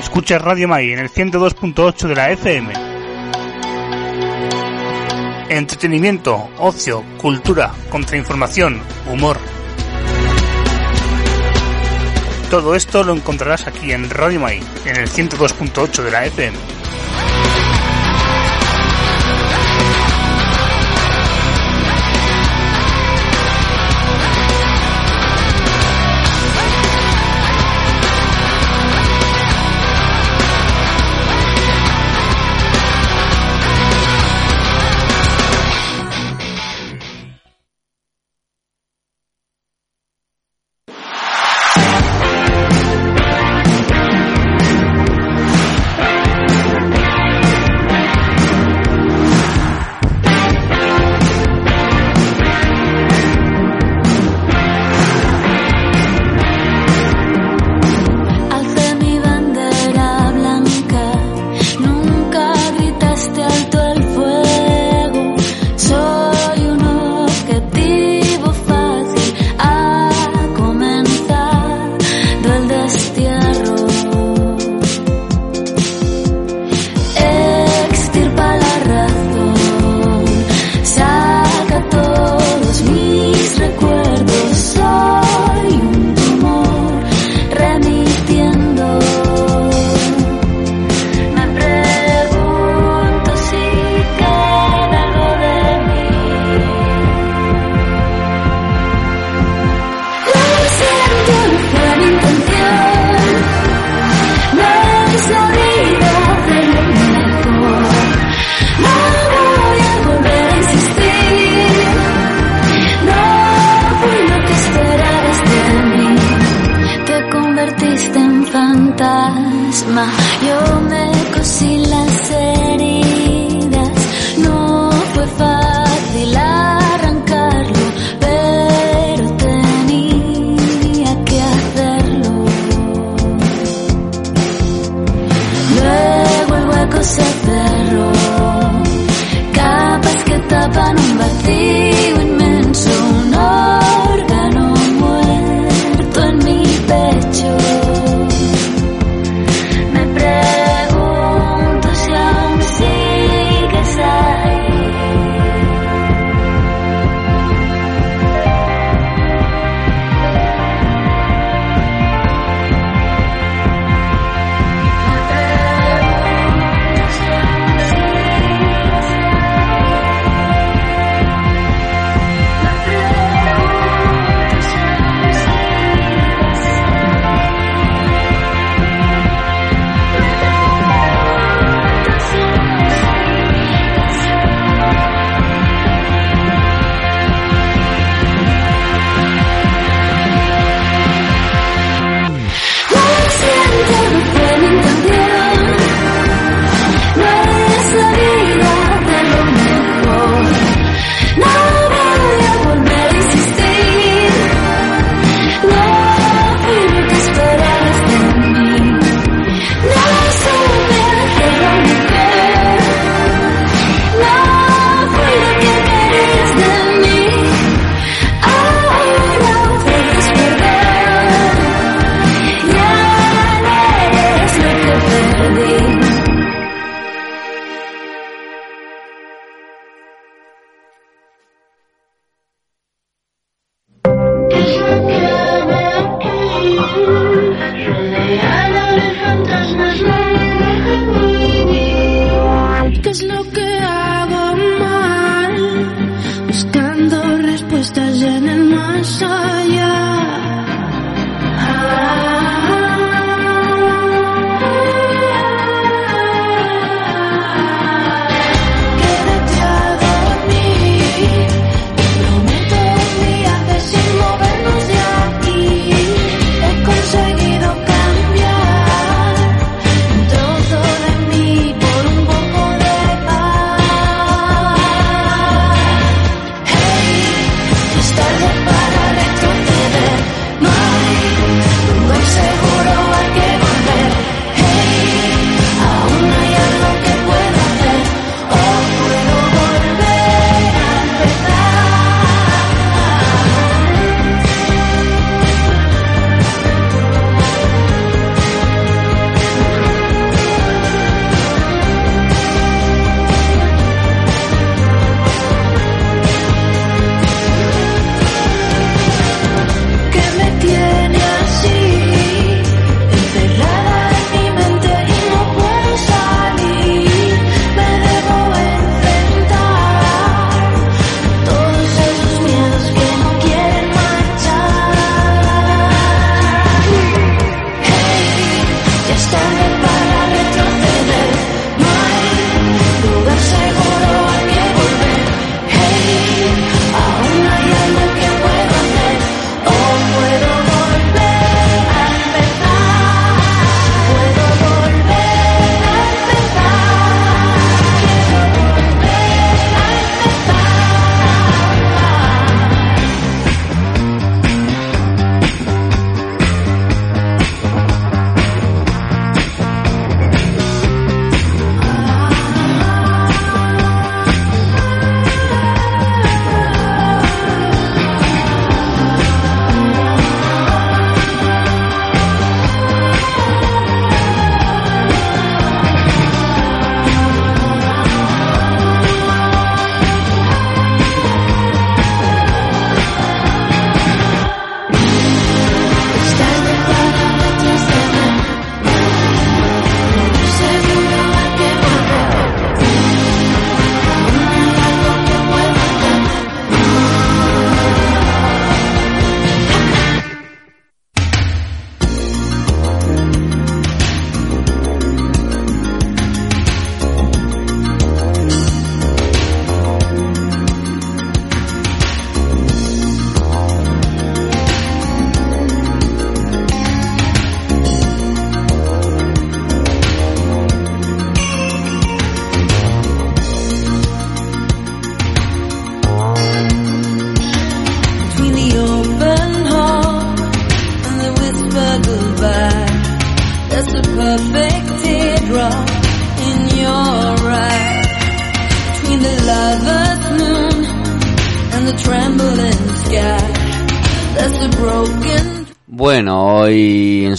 Escucha Radio Mai en el 102.8 de la FM. Entretenimiento, ocio, cultura, contrainformación, humor. Todo esto lo encontrarás aquí en Radio Mai, en el 102.8 de la FM.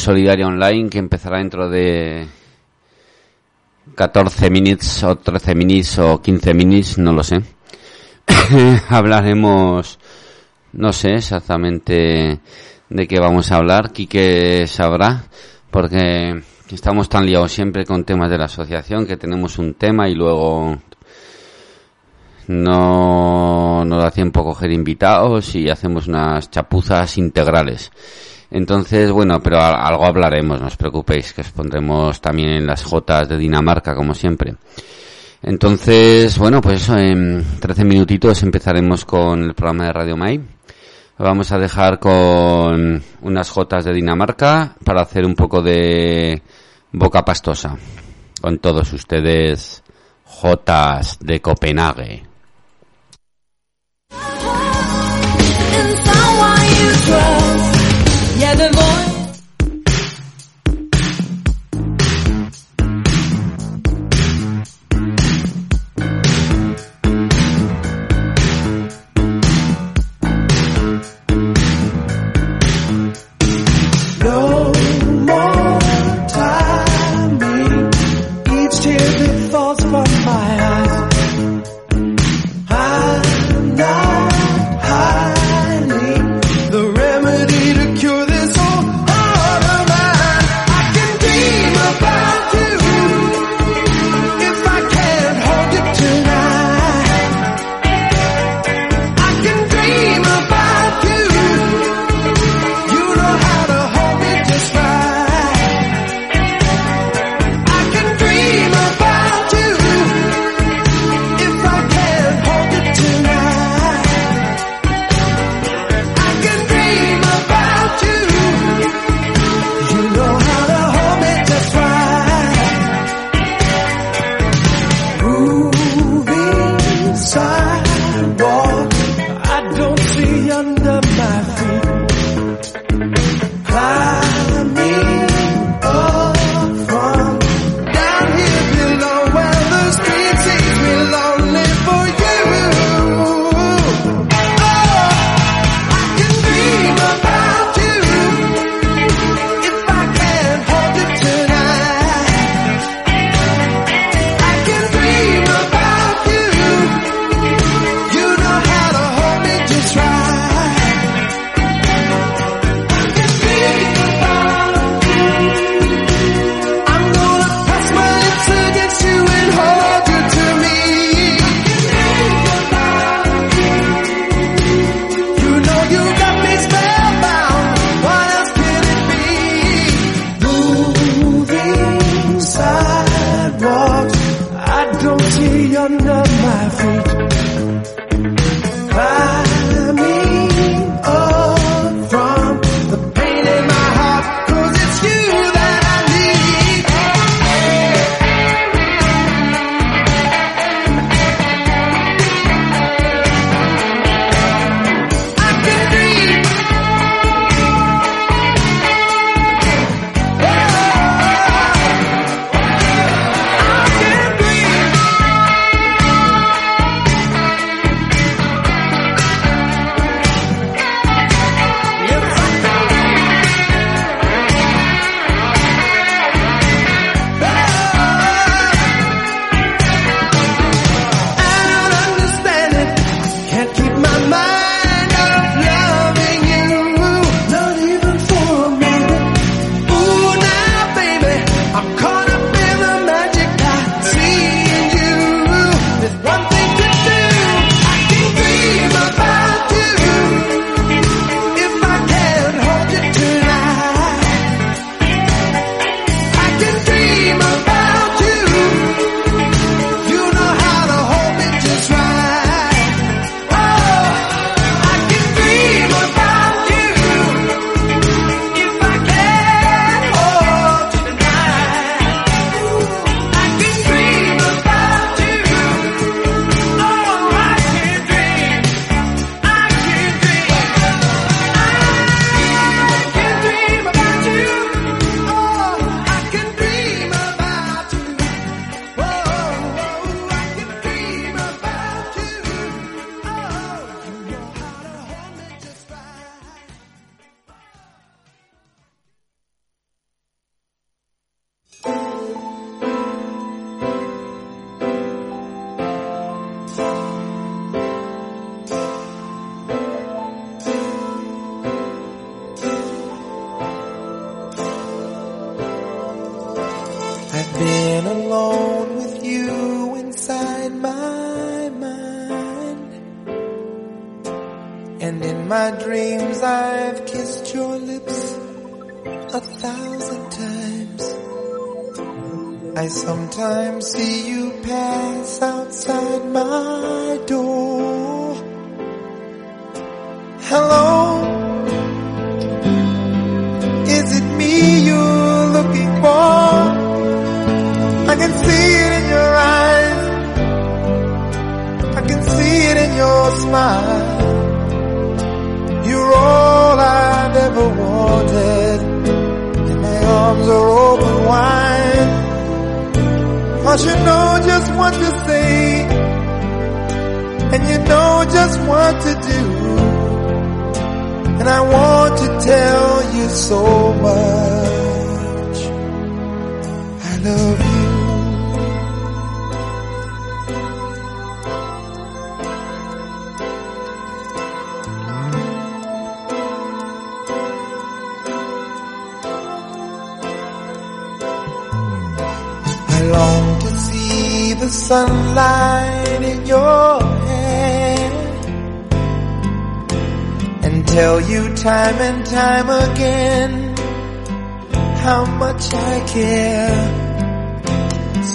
Solidaria Online, que empezará dentro de 14 minutos o 13 minutos o 15 minutos, no lo sé. Hablaremos, no sé exactamente de qué vamos a hablar. Quique sabrá, porque estamos tan liados siempre con temas de la asociación que tenemos un tema y luego no nos da tiempo a coger invitados y hacemos unas chapuzas integrales. Entonces, bueno, pero algo hablaremos, no os preocupéis, que os pondremos también en las Jotas de Dinamarca, como siempre. Entonces, bueno, pues eso, en 13 minutitos empezaremos con el programa de Radio Mai. Vamos a dejar con unas Jotas de Dinamarca para hacer un poco de boca pastosa. Con todos ustedes, Jotas de Copenhague. Yeah, the voice.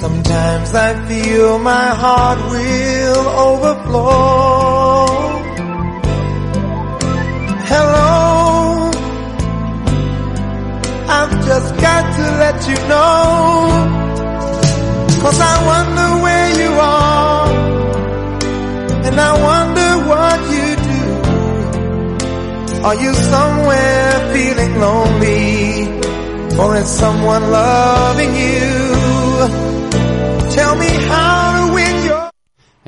Sometimes I feel my heart will overflow. Hello, I've just got to let you know. Cause I wonder where you are, and I wonder what you do. Are you somewhere feeling lonely, or is someone loving you?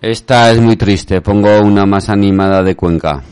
Esta es muy triste, pongo una más animada de Cuenca.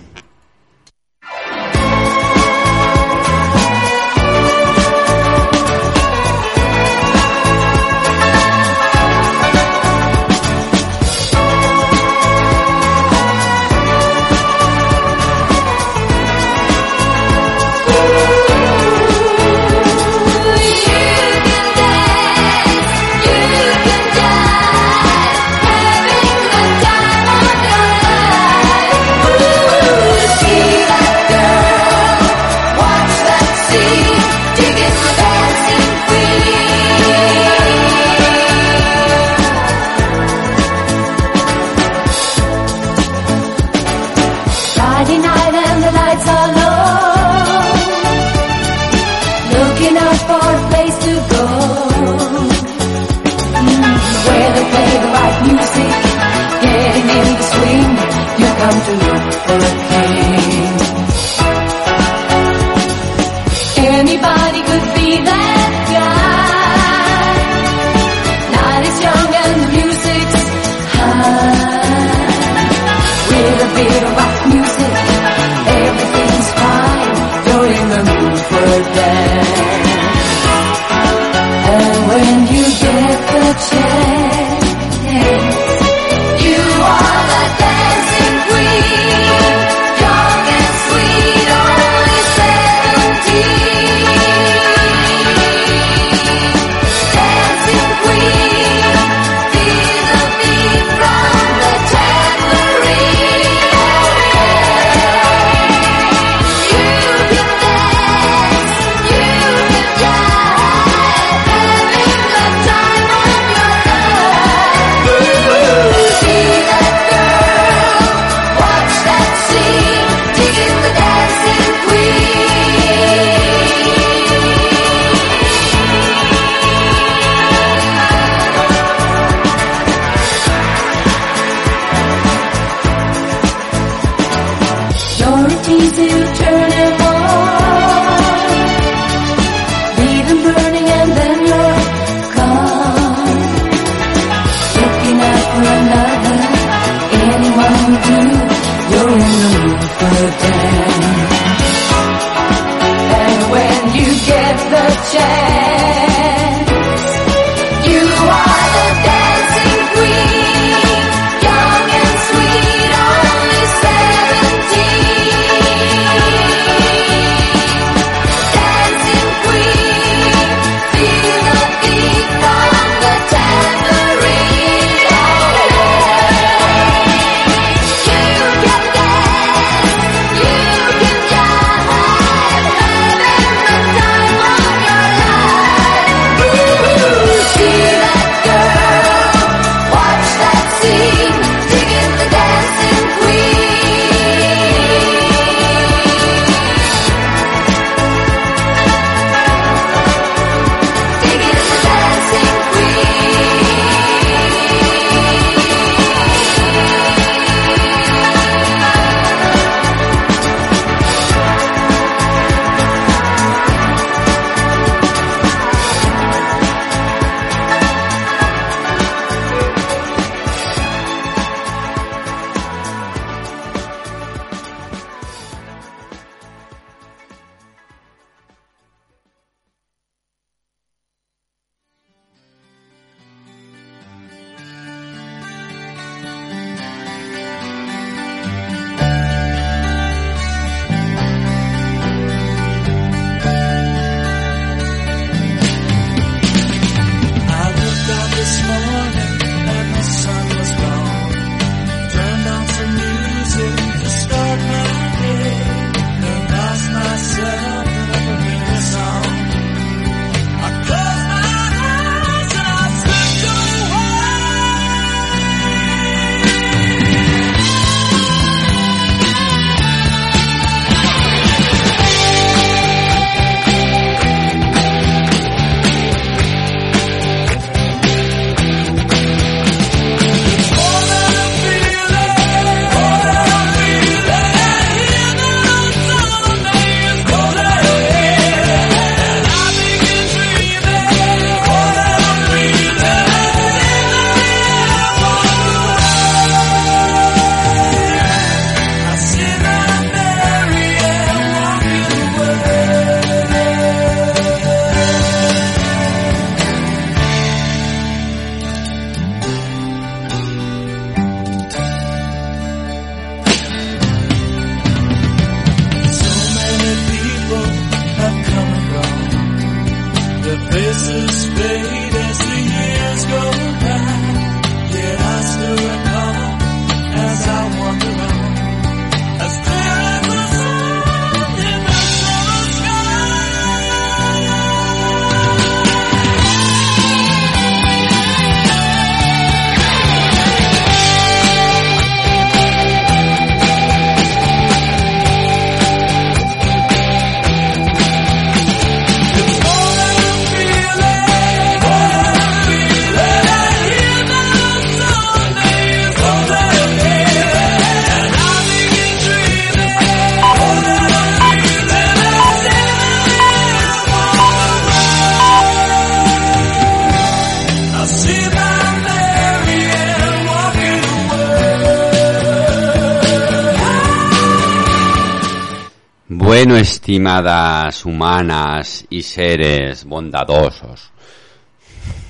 Estimadas humanas y seres bondadosos,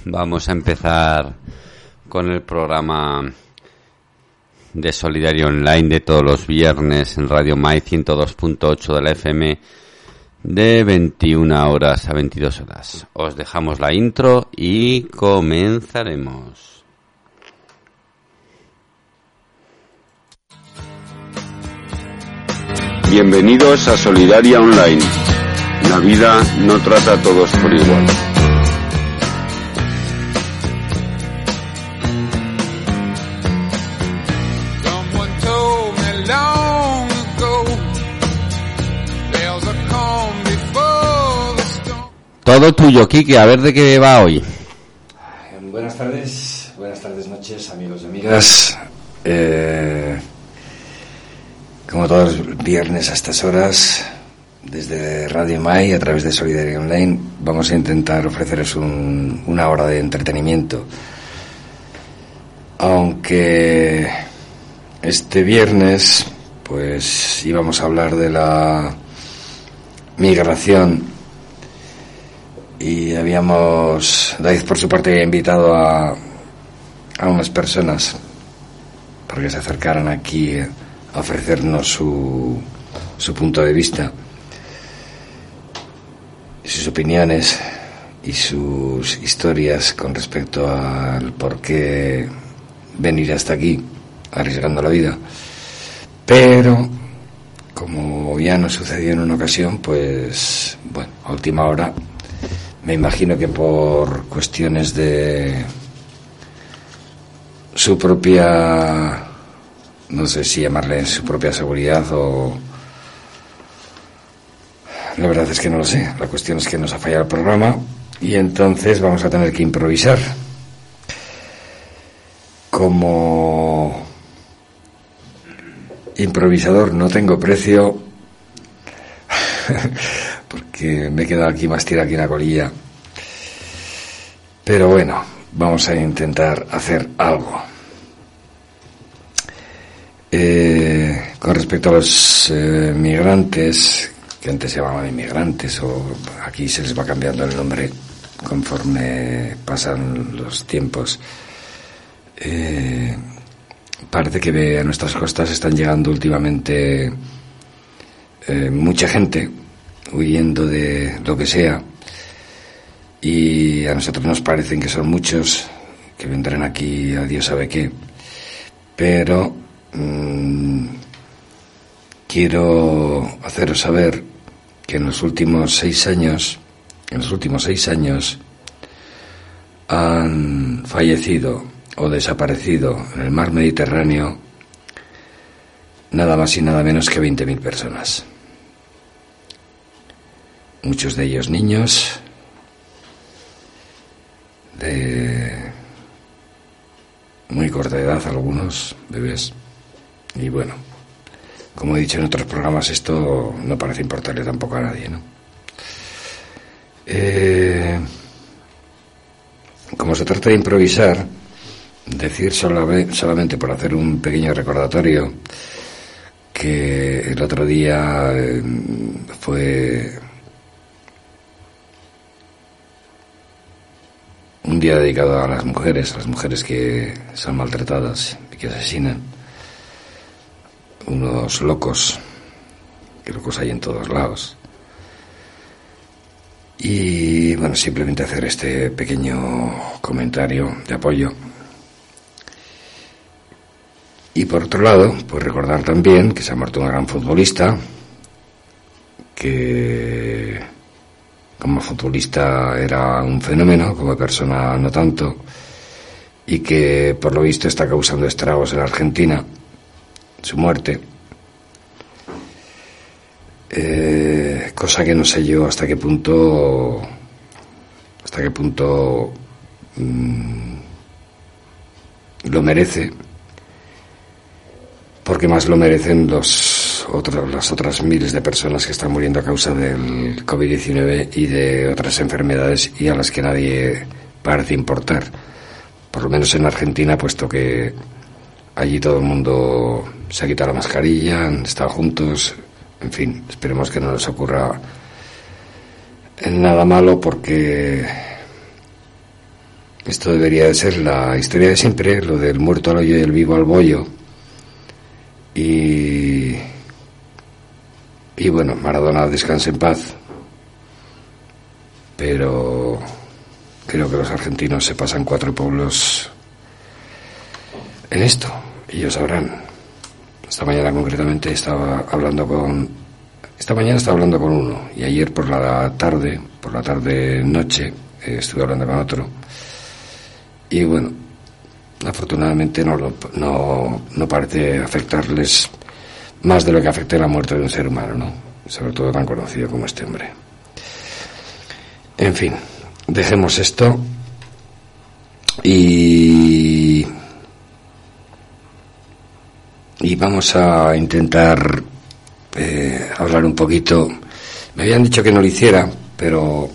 vamos a empezar con el programa de Solidario Online de todos los viernes en Radio Mai 102.8 de la FM de 21 horas a 22 horas. Os dejamos la intro y comenzaremos. Bienvenidos a Solidaria Online. La vida no trata a todos por igual. Todo tuyo, Kike, a ver de qué va hoy. Buenas tardes, buenas tardes, noches, amigos y amigas. Eh, como todos los viernes a estas horas, desde Radio Mai, a través de Solidaria Online, vamos a intentar ofreceros un- una hora de entretenimiento. Aunque este viernes, pues íbamos a hablar de la migración y habíamos, David por su parte invitado a, a unas personas para que se acercaran aquí ofrecernos su, su punto de vista, sus opiniones y sus historias con respecto al por qué venir hasta aquí arriesgando la vida. Pero, como ya nos sucedió en una ocasión, pues, bueno, a última hora me imagino que por cuestiones de su propia, no sé si llamarle su propia seguridad o... La verdad es que no lo sé. La cuestión es que nos ha fallado el programa y entonces vamos a tener que improvisar. Como improvisador no tengo precio porque me he quedado aquí más tira que una colilla. Pero bueno, vamos a intentar hacer algo. Eh, con respecto a los eh, migrantes, que antes se llamaban inmigrantes, o aquí se les va cambiando el nombre conforme pasan los tiempos. Eh, parece que a nuestras costas están llegando últimamente mucha gente huyendo de lo que sea y a nosotros nos parecen que son muchos que vendrán aquí a Dios sabe qué pero mm, quiero haceros saber que en los últimos seis años en los últimos seis años han fallecido o desaparecido en el mar Mediterráneo nada más y nada menos que 20.000 personas muchos de ellos niños de muy corta edad, algunos bebés. Y bueno, como he dicho en otros programas, esto no parece importarle tampoco a nadie, ¿no? Eh, como se trata de improvisar, decir solame- solamente por hacer un pequeño recordatorio que el otro día eh, fue un día dedicado a las mujeres, a las mujeres que son maltratadas y que asesinan. Unos locos, que locos hay en todos lados. Y bueno, simplemente hacer este pequeño comentario de apoyo. Y por otro lado, pues recordar también que se ha muerto una gran futbolista, que como futbolista era un fenómeno, como persona no tanto, y que por lo visto está causando estragos en Argentina, su muerte. Eh, cosa que no sé yo hasta qué punto, hasta qué punto mm, lo merece, porque más lo merecen los otros, las otras miles de personas que están muriendo a causa del COVID-19 y de otras enfermedades y a las que nadie parece importar. Por lo menos en Argentina, puesto que allí todo el mundo se ha quitado la mascarilla, han estado juntos, En fin, esperemos que no les ocurra nada malo porque esto debería de ser la historia de siempre, lo del muerto al hoyo y el vivo al bollo. Y, y bueno, Maradona descanse en paz. Pero creo que los argentinos se pasan cuatro pueblos en esto. Ellos sabrán. Esta mañana concretamente estaba hablando con... Esta mañana estaba hablando con uno y ayer por la tarde, por la tarde noche, eh, estuve hablando con otro. Y bueno, afortunadamente no, lo- no, no parece afectarles más de lo que afecta la muerte de un ser humano, ¿no? Sobre todo tan conocido como este hombre. En fin, dejemos esto y y vamos a intentar eh, hablar un poquito. Me habían dicho que no lo hiciera, pero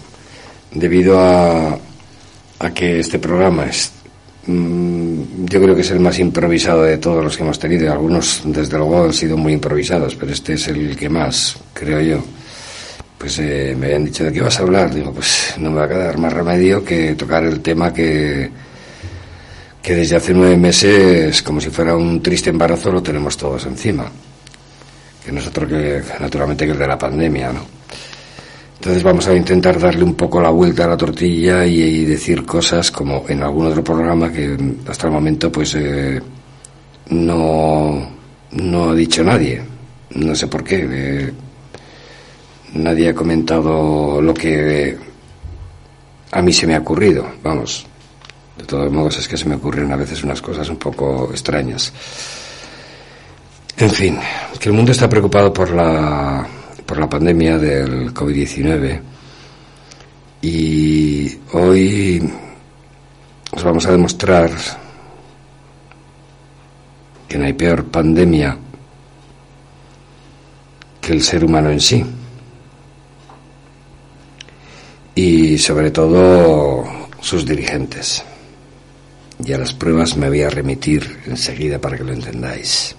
debido a, a que este programa es, mm, yo creo que es el más improvisado de todos los que hemos tenido. Algunos, desde luego, han sido muy improvisados, pero este es el que más, creo yo. Pues eh, me habían dicho de qué vas a hablar. Digo, pues no me va a quedar más remedio que tocar el tema que, que desde hace nueve meses, como si fuera un triste embarazo, lo tenemos todos encima. Que nosotros que, naturalmente, que el de la pandemia, ¿no? Entonces vamos a intentar darle un poco la vuelta a la tortilla y, decir cosas como en algún otro programa que hasta el momento pues eh, no, no ha dicho nadie. No sé por qué. eh, nadie ha comentado lo que a mí se me ha ocurrido. Vamos. De todos modos es que se me ocurren a veces unas cosas un poco extrañas. En fin, que el mundo está preocupado por la, por la pandemia del COVID-19 y hoy os vamos a demostrar que no hay peor pandemia que el ser humano en sí. Y sobre todo sus dirigentes. Y a las pruebas me voy a remitir enseguida para que lo entendáis.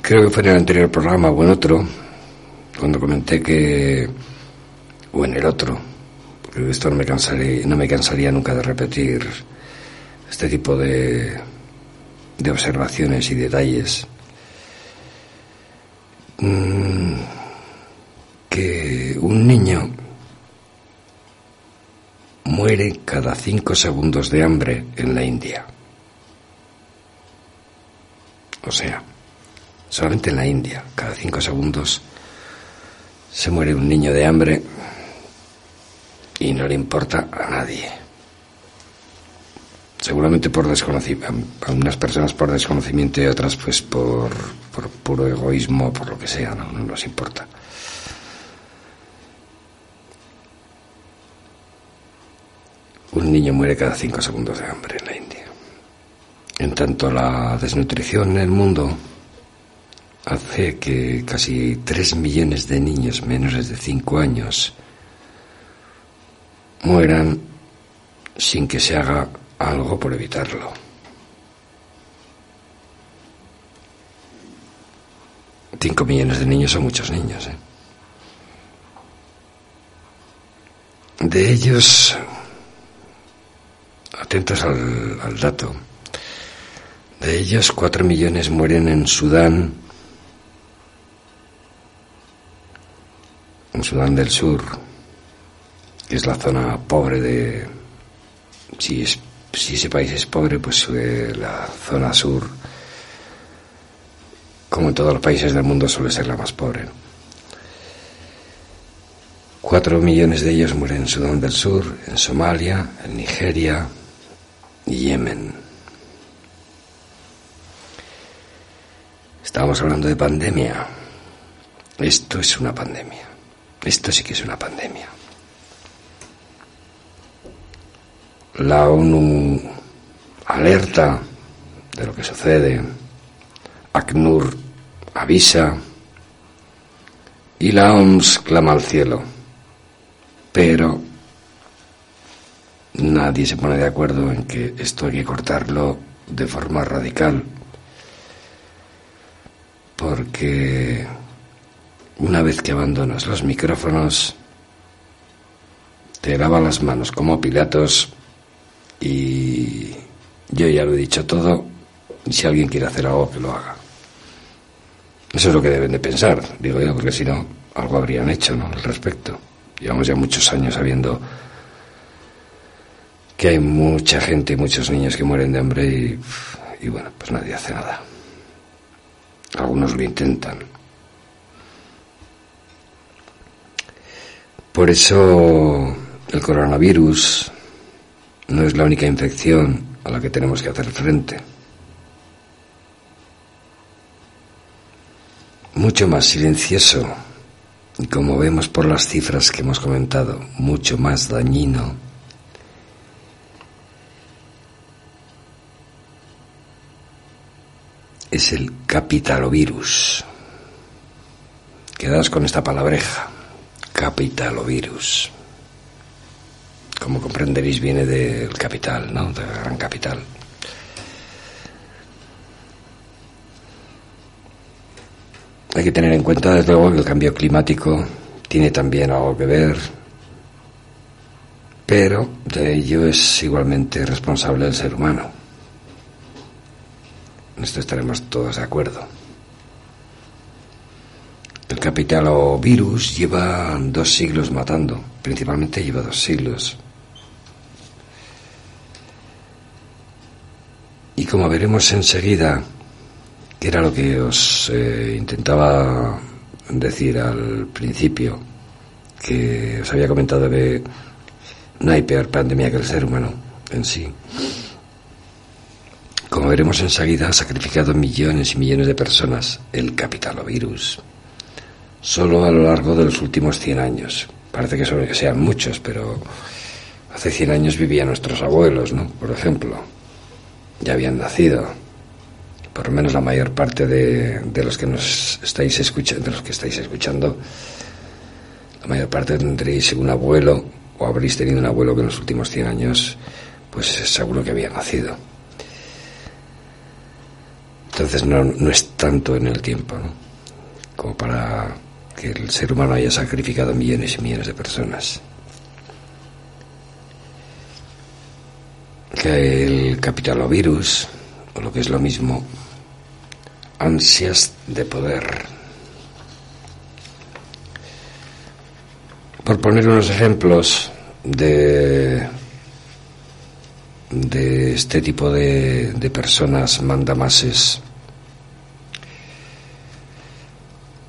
Creo que fue en el anterior programa o en otro, cuando comenté que, o en el otro, porque esto no me, cansaré, no me cansaría nunca de repetir este tipo de, de observaciones y detalles, mm, que un niño cada cinco segundos de hambre en la India. O sea, solamente en la India, cada cinco segundos se muere un niño de hambre y no le importa a nadie. Seguramente por desconocimiento, a unas personas por desconocimiento y otras pues por, por puro egoísmo, por lo que sea, no, no nos importa. Un niño muere cada cinco segundos de hambre en la India. En tanto, la desnutrición en el mundo hace que casi 3 millones de niños menores de 5 años mueran sin que se haga algo por evitarlo. Cinco millones de niños son muchos niños. ¿eh? De ellos, atentos al, al dato, de ellos cuatro millones mueren en Sudán, en Sudán del Sur, que es la zona pobre de... Si, es, si ese país es pobre, pues la zona sur, como en todos los países del mundo, suele ser la más pobre. Cuatro millones de ellos mueren en Sudán del Sur, en Somalia, en Nigeria Yemen. Estábamos hablando de pandemia. Esto es una pandemia. Esto sí que es una pandemia. La ONU alerta de lo que sucede. ACNUR avisa. Y la OMS clama al cielo. Pero nadie se pone de acuerdo en que esto hay que cortarlo de forma radical, porque una vez que abandonas los micrófonos, te lava las manos como Pilatos y yo ya lo he dicho todo, y si alguien quiere hacer algo, que lo haga. Eso es lo que deben de pensar, digo yo, porque si no, algo habrían hecho, ¿no? Al respecto. Llevamos ya muchos años sabiendo que hay mucha gente, muchos niños que mueren de hambre y, y bueno, pues nadie hace nada. Algunos lo intentan. Por eso el coronavirus no es la única infección a la que tenemos que hacer frente. Mucho más silencioso y como vemos por las cifras que hemos comentado, mucho más dañino es el capitalovirus. Quedaos con esta palabreja, capitalovirus. Como comprenderéis viene del capital, ¿no? De la gran capital. Hay que tener en cuenta, desde luego, que el cambio climático tiene también algo que ver, pero de ello es igualmente responsable el ser humano. En esto estaremos todos de acuerdo. El capitalovirus lleva dos siglos matando, principalmente lleva dos siglos. Y como veremos enseguida, que era lo que os eh, intentaba decir al principio, que os había comentado hay peor pandemia que el ser humano en sí. Como veremos enseguida, ha sacrificado millones y millones de personas el capitalovirus. Solo a lo largo de los últimos 100 años. Parece que, que sean muchos, pero hace 100 años vivían nuestros abuelos, ¿no? Por ejemplo. Ya habían nacido. Por lo menos la mayor parte de, de los que nos estáis escuchando, de los que estáis escuchando, la mayor parte tendréis un abuelo o habréis tenido un abuelo que en los últimos 100 años, pues seguro que había nacido. Entonces no, no es tanto en el tiempo, ¿no? Como para que el ser humano haya sacrificado millones y millones de personas. Que el capitalovirus, o lo que es lo mismo, ansias de poder. Por poner unos ejemplos de, de este tipo de, de personas mandamases,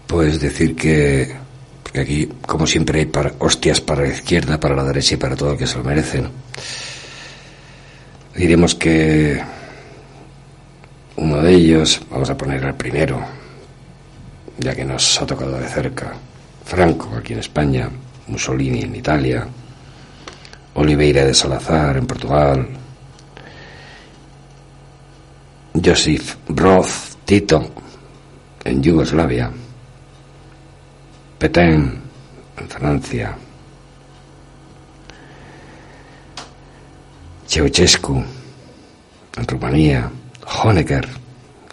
pues decir que, porque aquí, como siempre, hay hostias para la izquierda, para la derecha y para todo el que se lo merece, ¿no? Diremos que uno de ellos, vamos a poner al primero, ya que nos ha tocado de cerca, Franco aquí en España, Mussolini en Italia, Oliveira de Salazar en Portugal, Joseph Broz Tito en Yugoslavia, Petain en Francia, Ceausescu en Rumanía, Honecker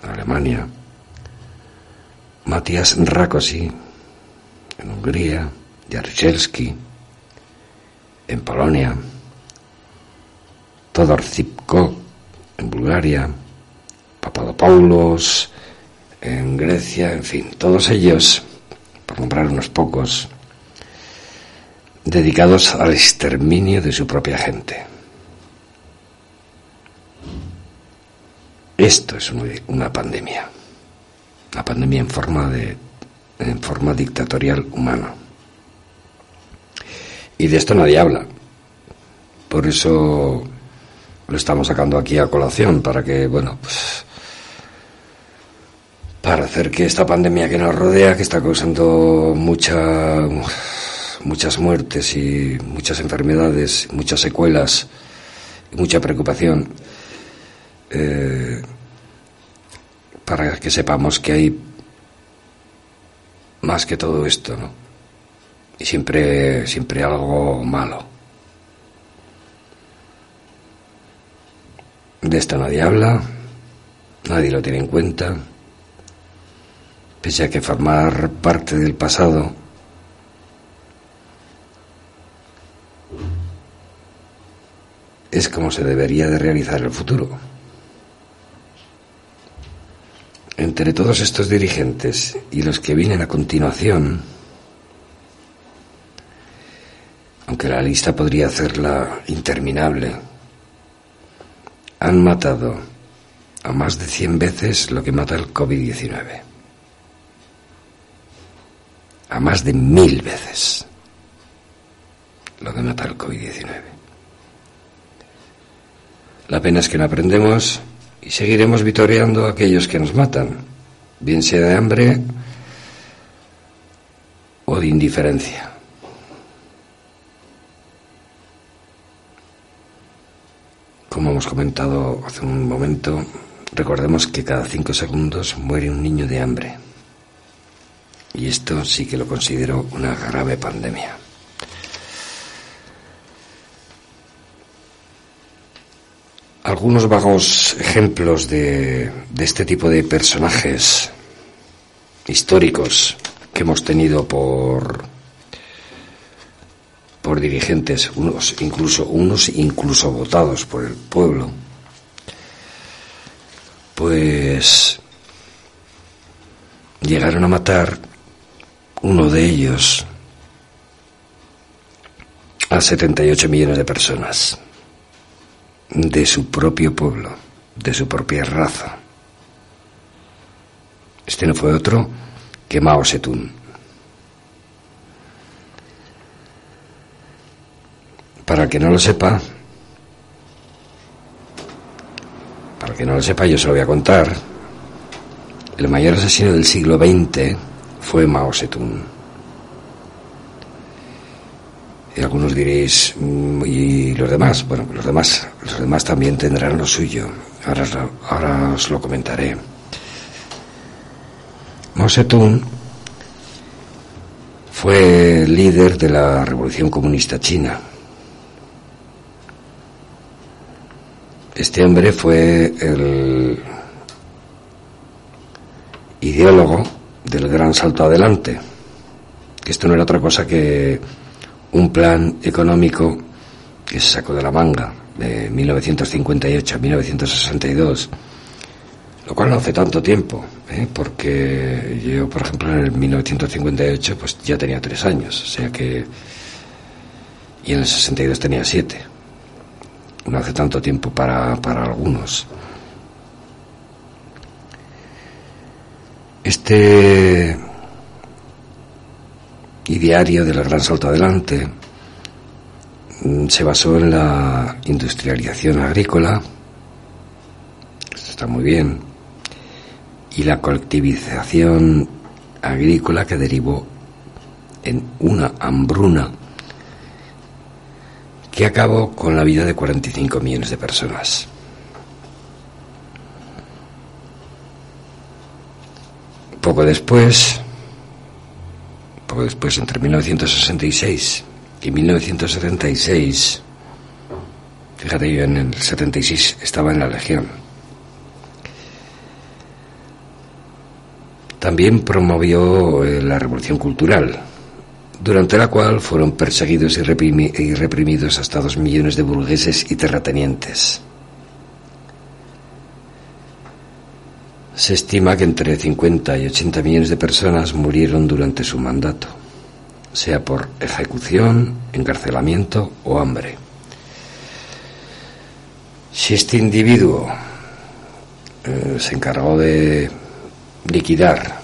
en Alemania, Matías Rákosi en Hungría, Jaruzelski en Polonia, Todor Zipko en Bulgaria, Papadopoulos en Grecia, en fin, todos ellos, por nombrar unos pocos, dedicados al exterminio de su propia gente. Esto es una, pandemia, una pandemia en forma de, en forma dictatorial humana. Y de esto nadie habla. Por eso lo estamos sacando aquí a colación, para que, bueno, pues. Para hacer que esta pandemia que nos rodea, que está causando mucha, muchas muertes y muchas enfermedades, muchas secuelas mucha preocupación, eh, para que sepamos que hay más que todo esto, ¿no? Y siempre, siempre algo malo. De esto nadie habla, Nadie lo tiene en cuenta. Pese a que formar parte del pasado es como se debería de realizar el futuro. Entre todos estos dirigentes y los que vienen a continuación, aunque la lista podría hacerla interminable, han matado a más de 100 veces lo que mata el COVID-19. A más de mil veces lo que mata el COVID-19. La pena es que no aprendemos y seguiremos vitoreando a aquellos que nos matan, bien sea de hambre o de indiferencia. Como hemos comentado hace un momento, recordemos que cada cinco segundos muere un niño de hambre. Y esto sí que lo considero una grave pandemia. Algunos vagos ejemplos de, de este tipo de personajes históricos que hemos tenido por por dirigentes, unos incluso unos incluso votados por el pueblo, pues llegaron a matar uno de ellos a 78 millones de personas de su propio pueblo, de su propia raza. Este no fue otro que Mao Zedong. Para el que no lo sepa, para el que no lo sepa, yo se lo voy a contar. El mayor asesino del siglo XX fue Mao Zedong. Y algunos diréis, mm, ¿y los demás? Bueno, los demás, los demás también tendrán lo suyo. Ahora, ahora os lo comentaré. Mao Zedong fue líder de la Revolución Comunista China. Este hombre fue el ideólogo del gran salto adelante, que esto no era otra cosa que un plan económico que se sacó de la manga de 1958 a 1962, lo cual no hace tanto tiempo, ¿eh? porque yo, por ejemplo, en el 1958 pues ya tenía tres años, o sea que... y en el 62 tenía siete. No hace tanto tiempo para, para algunos. Este ideario del gran salto adelante mm, se basó en la industrialización agrícola, esto está muy bien, y la colectivización agrícola que derivó en una hambruna que acabó con la vida de 45 millones de personas. Poco después, poco después, entre 1966 y 1976, fíjate, yo en el 76 estaba en la Legión, también promovió eh, la Revolución Cultural, durante la cual fueron perseguidos y, reprimi- y reprimidos hasta dos millones de burgueses y terratenientes. Se estima que entre 50 y 80 millones de personas murieron durante su mandato, sea por ejecución, encarcelamiento o hambre. Si este individuo eh, se encargó de liquidar,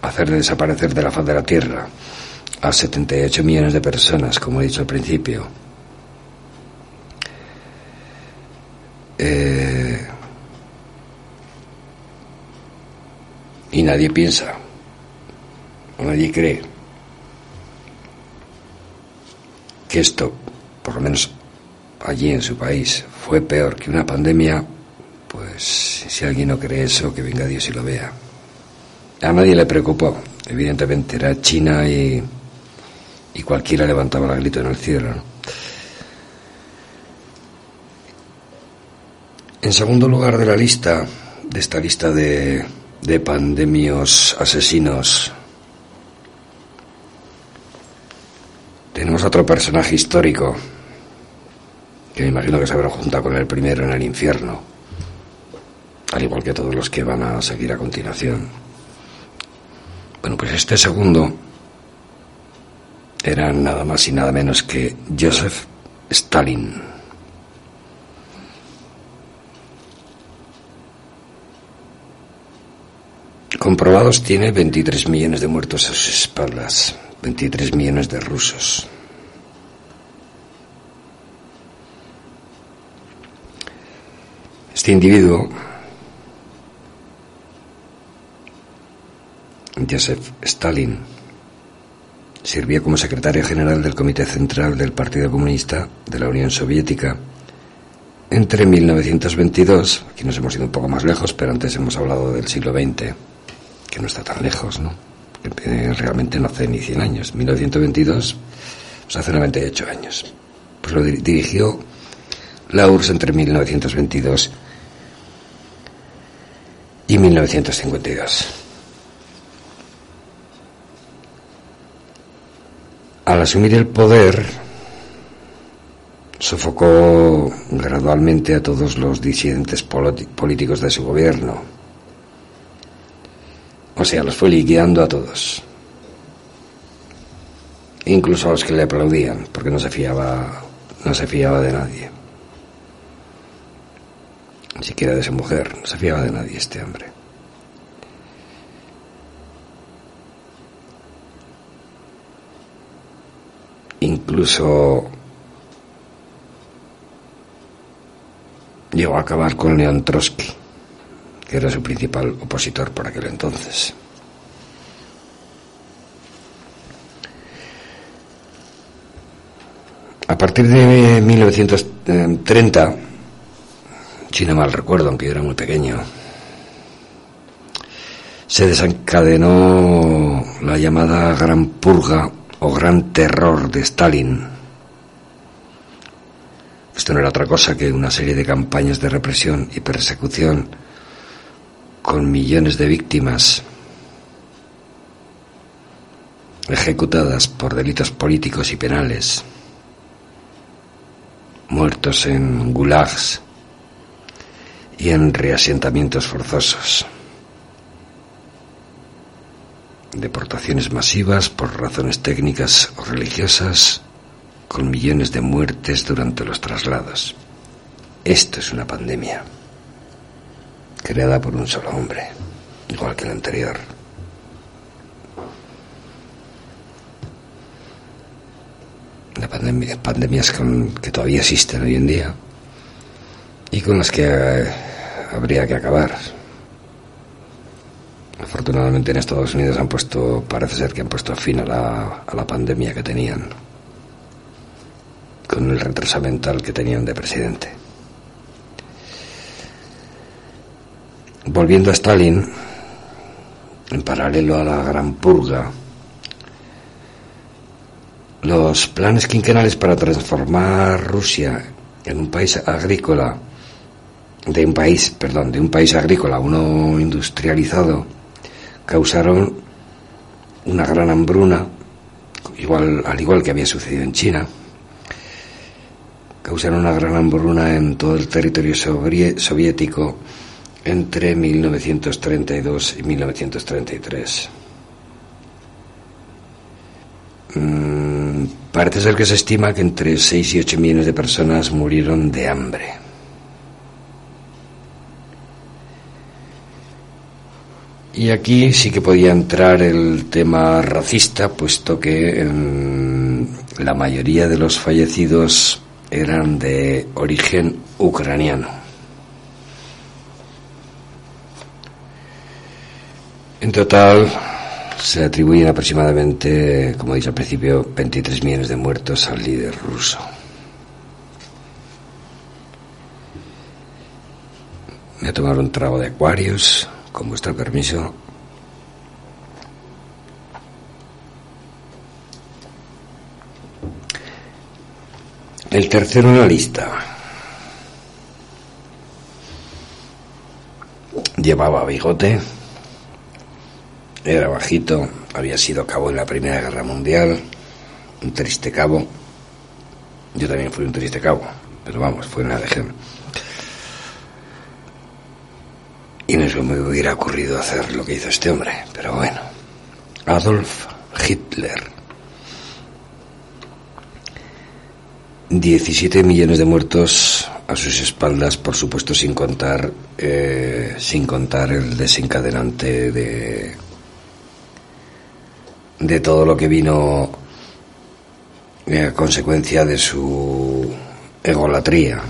hacer desaparecer de la faz de la tierra a 78 millones de personas, como he dicho al principio, eh, y nadie piensa, o nadie cree que esto, por lo menos allí en su país, fue peor que una pandemia, pues si alguien no cree eso, que venga Dios y lo vea. A nadie le preocupó, evidentemente, era China y, y cualquiera levantaba el grito en el cielo. En segundo lugar de la lista de esta lista de, de pandemios asesinos tenemos otro personaje histórico que me imagino que se habrá juntado con el primero en el infierno, al igual que todos los que van a seguir a continuación. Bueno, pues este segundo era nada más y nada menos que Joseph Stalin. Comprobados tiene 23 millones de muertos a sus espaldas, 23 millones de rusos. Este individuo, Joseph Stalin, sirvió como secretario general del Comité Central del Partido Comunista de la Unión Soviética entre 1922, aquí nos hemos ido un poco más lejos, pero antes hemos hablado del siglo XX, que no está tan lejos, ¿no? Que, realmente no hace ni 100 años. 1922, pues hace 98 años. Pues lo dir- dirigió la URSS entre 1922 y 1952. Al asumir el poder, sofocó gradualmente a todos los disidentes políticos de su gobierno. O sea, los fue liquidando a todos. Incluso a los que le aplaudían, porque no se fiaba, no se fiaba de nadie. Ni siquiera de su mujer, no se fiaba de nadie este hombre. Incluso llegó a acabar con León Trotsky, que era su principal opositor por aquel entonces. A partir de 1930, si no mal recuerdo, aunque yo era muy pequeño, se desencadenó la llamada Gran Purga o Gran Terror de Stalin. Esto no era otra cosa que una serie de campañas de represión y persecución con millones de víctimas ejecutadas por delitos políticos y penales, muertos en gulags y en reasentamientos forzosos, deportaciones masivas por razones técnicas o religiosas, con millones de muertes durante los traslados. Esto es una pandemia creada por un solo hombre, igual que la anterior. La pandemia, pandemias que todavía existen hoy en día y con las que eh, habría que acabar. Afortunadamente en Estados Unidos han puesto, parece ser que han puesto fin a la, a la pandemia que tenían, con el retraso mental que tenían de presidente. Volviendo a Stalin, en paralelo a la Gran Purga, los planes quinquenales para transformar Rusia en un país agrícola, de un país, perdón, de un país agrícola a uno industrializado, causaron una gran hambruna, igual, al igual que había sucedido en China, causaron una gran hambruna en todo el territorio soviético entre 1932 y 1933. Mm, parece ser que se estima que entre 6 y 8 millones de personas murieron de hambre. Y aquí sí que podía entrar el tema racista, puesto que mm, la mayoría de los fallecidos eran de origen ucraniano. En total se atribuyen aproximadamente, como dije al principio, 23 millones de muertos al líder ruso. Voy a tomar un trago de Aquarius, con vuestro permiso. El tercero en la lista. Llevaba bigote, era bajito, había sido cabo en la Primera Guerra Mundial, un triste cabo. Yo también fui un triste cabo, pero vamos, fue una legión. Y no se me hubiera ocurrido hacer lo que hizo este hombre, pero bueno. Adolf Hitler. 17 millones de muertos a sus espaldas, por supuesto, sin contar, eh, sin contar el desencadenante de, de todo lo que vino a consecuencia de su egolatría.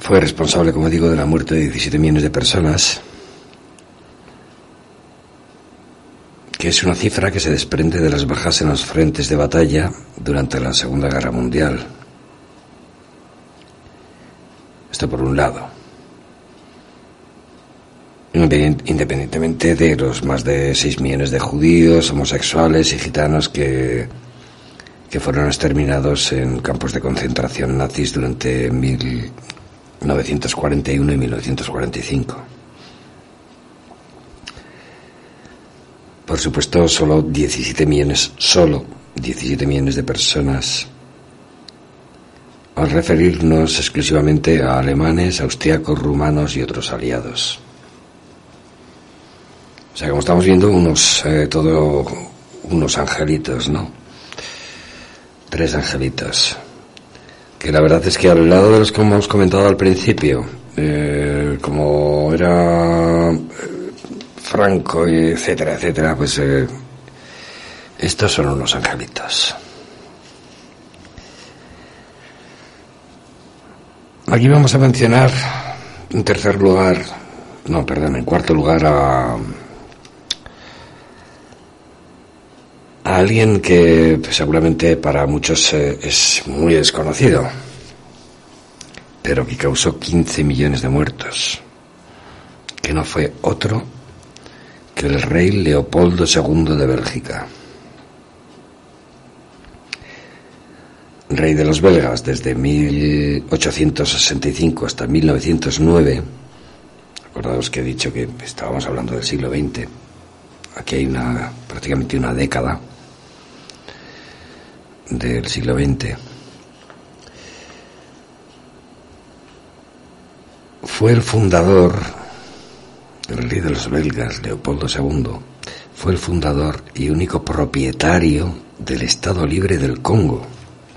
Fue responsable, como digo, de la muerte de 17 millones de personas, que es una cifra que se desprende de las bajas en los frentes de batalla durante la Segunda Guerra Mundial. Esto por un lado. Independientemente de los más de 6 millones de judíos, homosexuales y gitanos que, que fueron exterminados en campos de concentración nazis durante 1941 y 1945. Por supuesto, solo 17 millones, solo 17 millones de personas. Al referirnos exclusivamente a alemanes, austriacos, rumanos y otros aliados. O sea, como estamos viendo, unos, eh, todo, unos angelitos, ¿no? Tres angelitos. Que la verdad es que al lado de los que hemos comentado al principio, eh, como era eh, Franco, etcétera, etcétera, pues eh, estos son unos angelitos. Aquí vamos a mencionar en tercer lugar, no, perdón, en cuarto lugar a, a alguien que pues, seguramente para muchos eh, es muy desconocido, pero que causó 15 millones de muertos, que no fue otro que el rey Leopoldo II de Bélgica. Rey de los belgas desde 1865 hasta 1909. Acordaos que he dicho que estábamos hablando del siglo XX. Aquí hay una prácticamente una década del siglo XX. Fue el fundador el rey de los belgas, Leopoldo II, fue el fundador y único propietario del Estado Libre del Congo.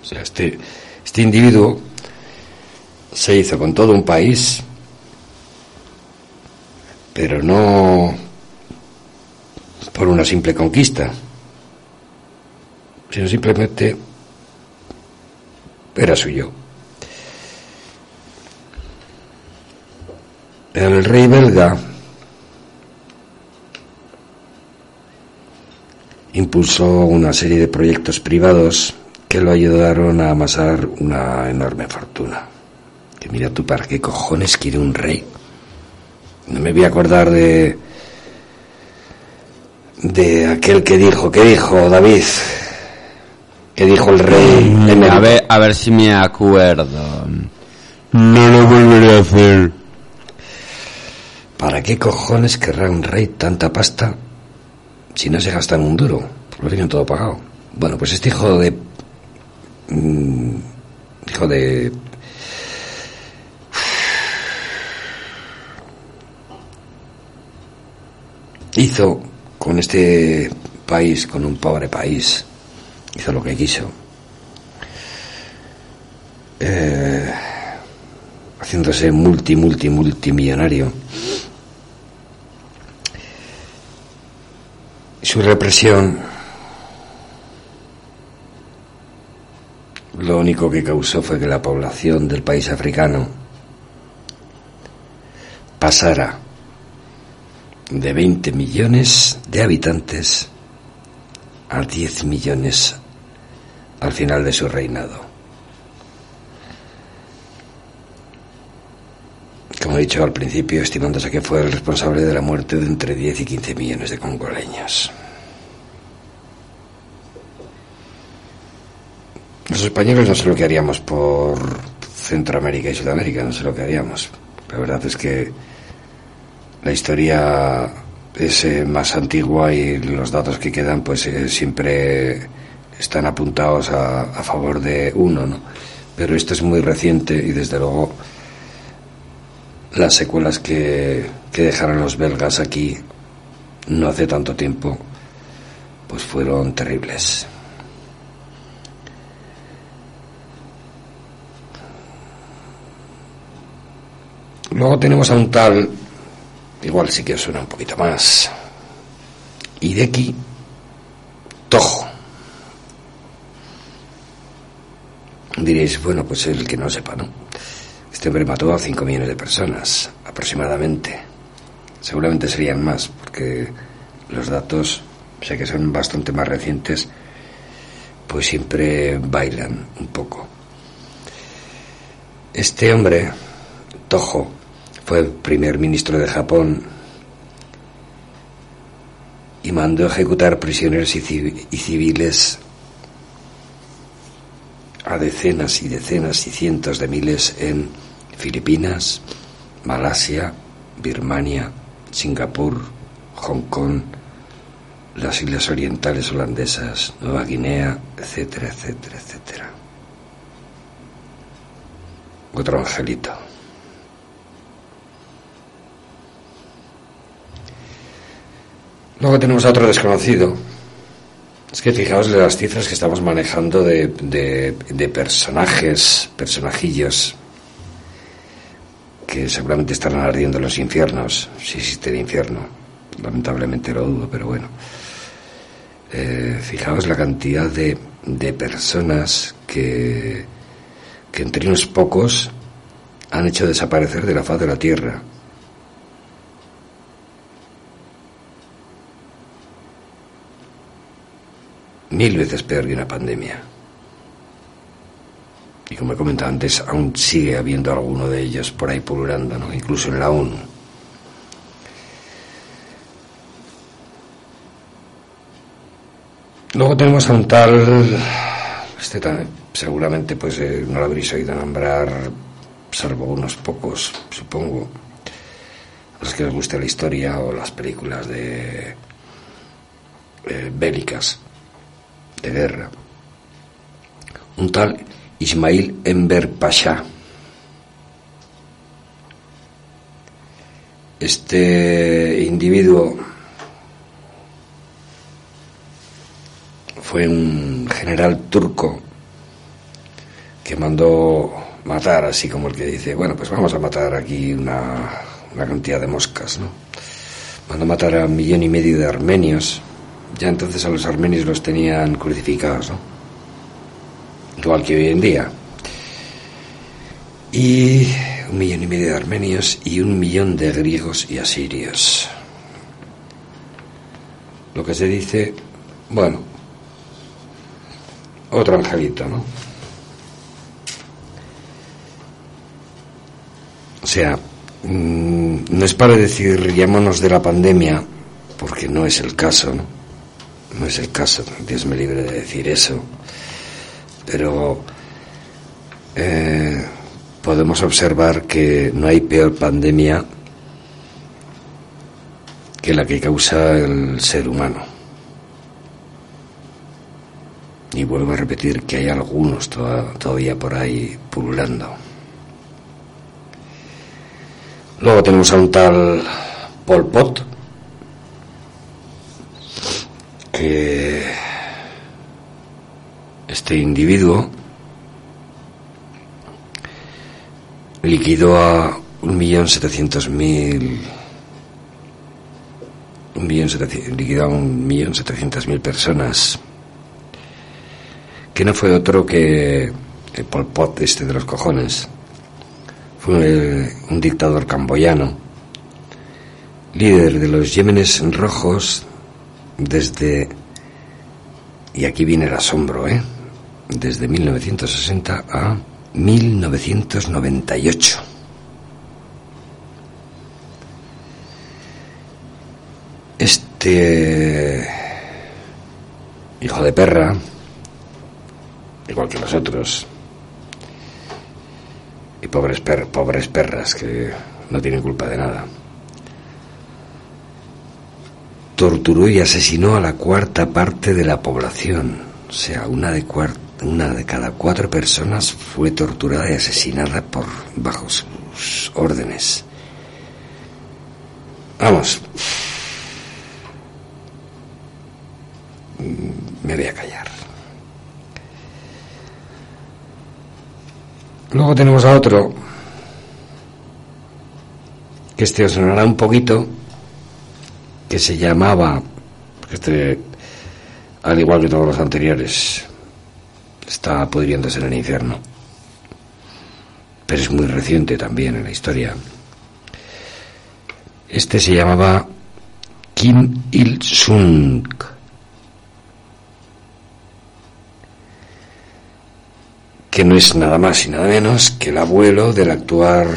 Este, este individuo se hizo con todo un país, pero no por una simple conquista, sino simplemente era suyo. El rey belga impulsó una serie de proyectos privados que lo ayudaron a amasar una enorme fortuna. Que mira tú, ¿para qué cojones quiere un rey? No me voy a acordar de de aquel que dijo, ¿qué dijo David? Que dijo el rey Mm. A ver, a ver si me acuerdo. No lo volveré a hacer. ¿Para qué cojones querrá un rey tanta pasta si no se gasta en un duro? Lo tienen todo pagado. Bueno, pues este hijo de... mm, hijo de... Hizo con este país, con un pobre país, hizo lo que quiso. Eh, haciéndose multi, multi, multimillonario. Su represión lo único que causó fue que la población del país africano pasara de 20 millones de habitantes a 10 millones al final de su reinado. Como he dicho al principio, estimándose que fue el responsable de la muerte de entre 10 y 15 millones de congoleños. Los españoles no sé lo que haríamos por Centroamérica y Sudamérica, no sé lo que haríamos. La verdad es que la historia es eh, más antigua y los datos que quedan pues eh, siempre están apuntados a, a favor de uno, ¿no? Pero esto es muy reciente y desde luego las secuelas que, que dejaron los belgas aquí no hace tanto tiempo pues fueron terribles. Luego tenemos a un tal, igual sí que suena un poquito más, Hideki Tojo. Diréis, bueno, pues el que no sepa, ¿no? Este hombre mató a 5 millones de personas, aproximadamente. Seguramente serían más, porque los datos, sé que son bastante más recientes, pues siempre bailan un poco. Este hombre, Tojo, fue primer ministro de Japón y mandó ejecutar prisioneros y civiles a decenas y decenas y cientos de miles en Filipinas, Malasia, Birmania, Singapur, Hong Kong, las islas orientales holandesas, Nueva Guinea, etcétera, etcétera, etcétera. Otro angelito. Luego tenemos a otro desconocido. Es que fijaos las cifras que estamos manejando de, de, de personajes, personajillos, que seguramente estarán ardiendo en los infiernos, si existe el infierno. Lamentablemente lo dudo, pero bueno. Eh, fijaos la cantidad de, de personas que, que entre unos pocos han hecho desaparecer de la faz de la tierra. Mil veces peor que una pandemia. Y como he comentado antes, aún sigue habiendo alguno de ellos por ahí pululando, ¿no? incluso en la ONU. Luego tenemos a un tal, este tal, seguramente pues eh, no lo habréis oído nombrar, salvo unos pocos, supongo, a los que les guste la historia o las películas de eh, bélicas de guerra. Un tal Ismail Enver Pasha. Este individuo fue un general turco que mandó matar, así como el que dice, bueno, pues vamos a matar aquí una, una cantidad de moscas, ¿no? Mandó matar a un millón y medio de armenios, ya entonces a los armenios los tenían crucificados, ¿no? Igual que hoy en día. Y un millón y medio de armenios y un millón de griegos y asirios. Lo que se dice, bueno, otro angelito, ¿no? O sea, mm, no es para decir llámonos de la pandemia, porque no es el caso, ¿no? No es el caso, Dios me libre de decir eso. Pero eh, podemos observar que no hay peor pandemia que la que causa el ser humano. Y vuelvo a repetir que hay algunos toda- todavía por ahí pululando. Luego tenemos a un tal Pol Pot, este individuo liquidó a un millón setecientos mil un millón seteci- liquidó a un millón setecientas mil personas que no fue otro que el Pol Pot este de los cojones. Fue eh, un dictador camboyano líder de los Yemenes rojos desde y aquí viene el asombro, ¿eh? Desde 1960 a 1998. Este hijo de perra, igual que nosotros, pobres, per- pobres perras que no tienen culpa de nada. Torturó y asesinó a la cuarta parte de la población. O sea, una de, una de cada cuatro personas fue torturada y asesinada por bajo sus órdenes. Vamos. Mm, Me voy a callar. Luego tenemos a otro que este os sonará un poquito que se llamaba este al igual que todos los anteriores está pudriéndose en el infierno. Pero es muy reciente también en la historia. Este se llamaba Kim Il Sung que no es nada más y nada menos que el abuelo del actual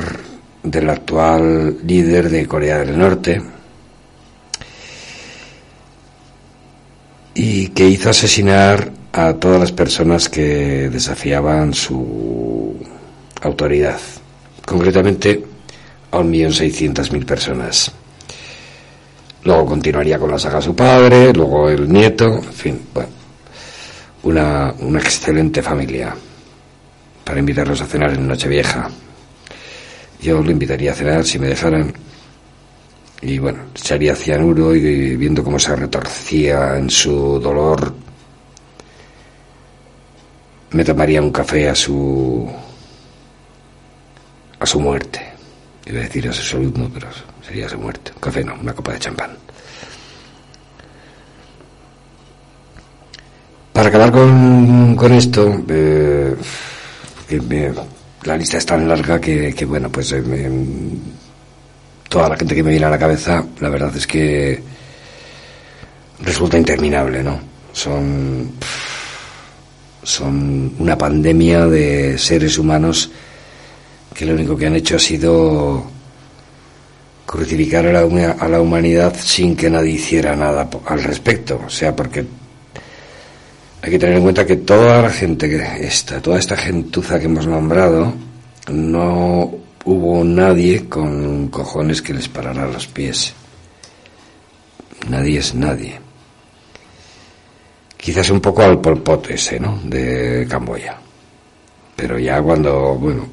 del actual líder de Corea del Norte y que hizo asesinar a todas las personas que desafiaban su autoridad, concretamente a 1.600.000 personas. Luego continuaría con la saga su padre, luego el nieto, en fin, bueno, una, una excelente familia para invitarlos a cenar en Nochevieja. Yo lo invitaría a cenar si me dejaran. Y bueno, echaría cianuro y viendo cómo se retorcía en su dolor, me tomaría un café a su a su muerte. Iba a decir a su salud, pero sería su muerte. Un café no, una copa de champán. Para acabar con, con esto, eh, la lista es tan larga que, que, bueno, pues eh, me- toda la gente que me viene a la cabeza, la verdad es que resulta interminable, ¿no? Son son una pandemia de seres humanos que lo único que han hecho ha sido crucificar a la, a la humanidad sin que nadie hiciera nada al respecto. O sea, porque hay que tener en cuenta que toda la gente que está, toda esta gentuza que hemos nombrado, no hubo nadie con cojones que les parara los pies. Nadie es nadie. Quizás un poco al Pol Pot ese, ¿no? De Camboya. Pero ya cuando, bueno,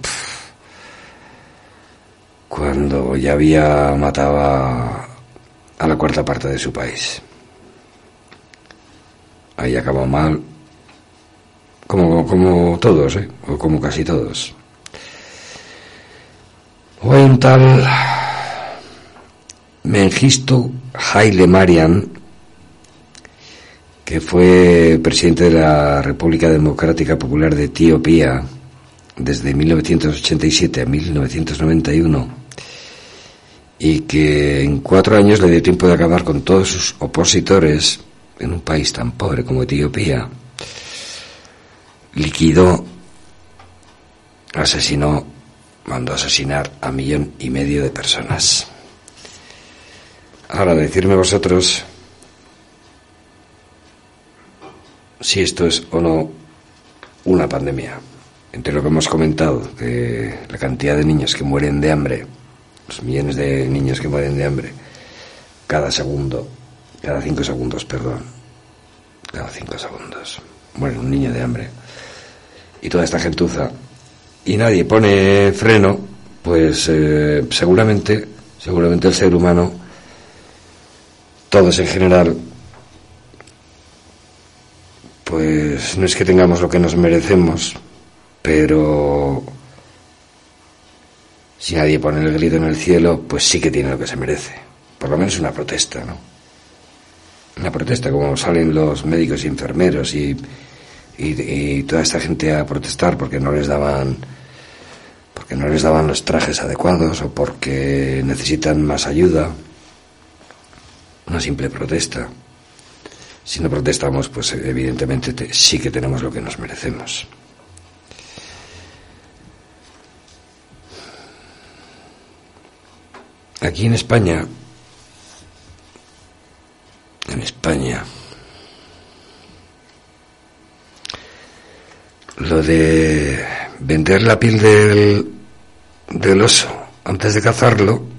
cuando ya había matado a, a la cuarta parte de su país. Ahí acabó mal, como, como todos, ¿eh? O como casi todos. Hay un tal Mengistu Haile Mariam, que fue presidente de la República Democrática Popular de Etiopía desde 1987 a 1991 y que en cuatro años le dio tiempo de acabar con todos sus opositores en un país tan pobre como Etiopía, liquidó, asesinó, mandó asesinar a millón y medio de personas. Ahora, decirme vosotros si esto es o no una pandemia. Entre lo que hemos comentado, de la cantidad de niños que mueren de hambre, los millones de niños que mueren de hambre, cada segundo, cada cinco segundos, perdón, cada cinco segundos, muere un niño de hambre. Y toda esta gentuza, y nadie pone freno, pues eh, seguramente, seguramente el ser humano, todos en general, pues no es que tengamos lo que nos merecemos, pero si nadie pone el grito en el cielo, pues sí que tiene lo que se merece. Por lo menos una protesta, ¿no? Una protesta, como salen los médicos y enfermeros y, y, toda esta gente a protestar porque no les daban porque no les daban los trajes adecuados o porque necesitan más ayuda. Una simple protesta. Si no protestamos, pues evidentemente te- sí que tenemos lo que nos merecemos. Aquí en España, en España, lo de vender la piel del, del oso antes de cazarlo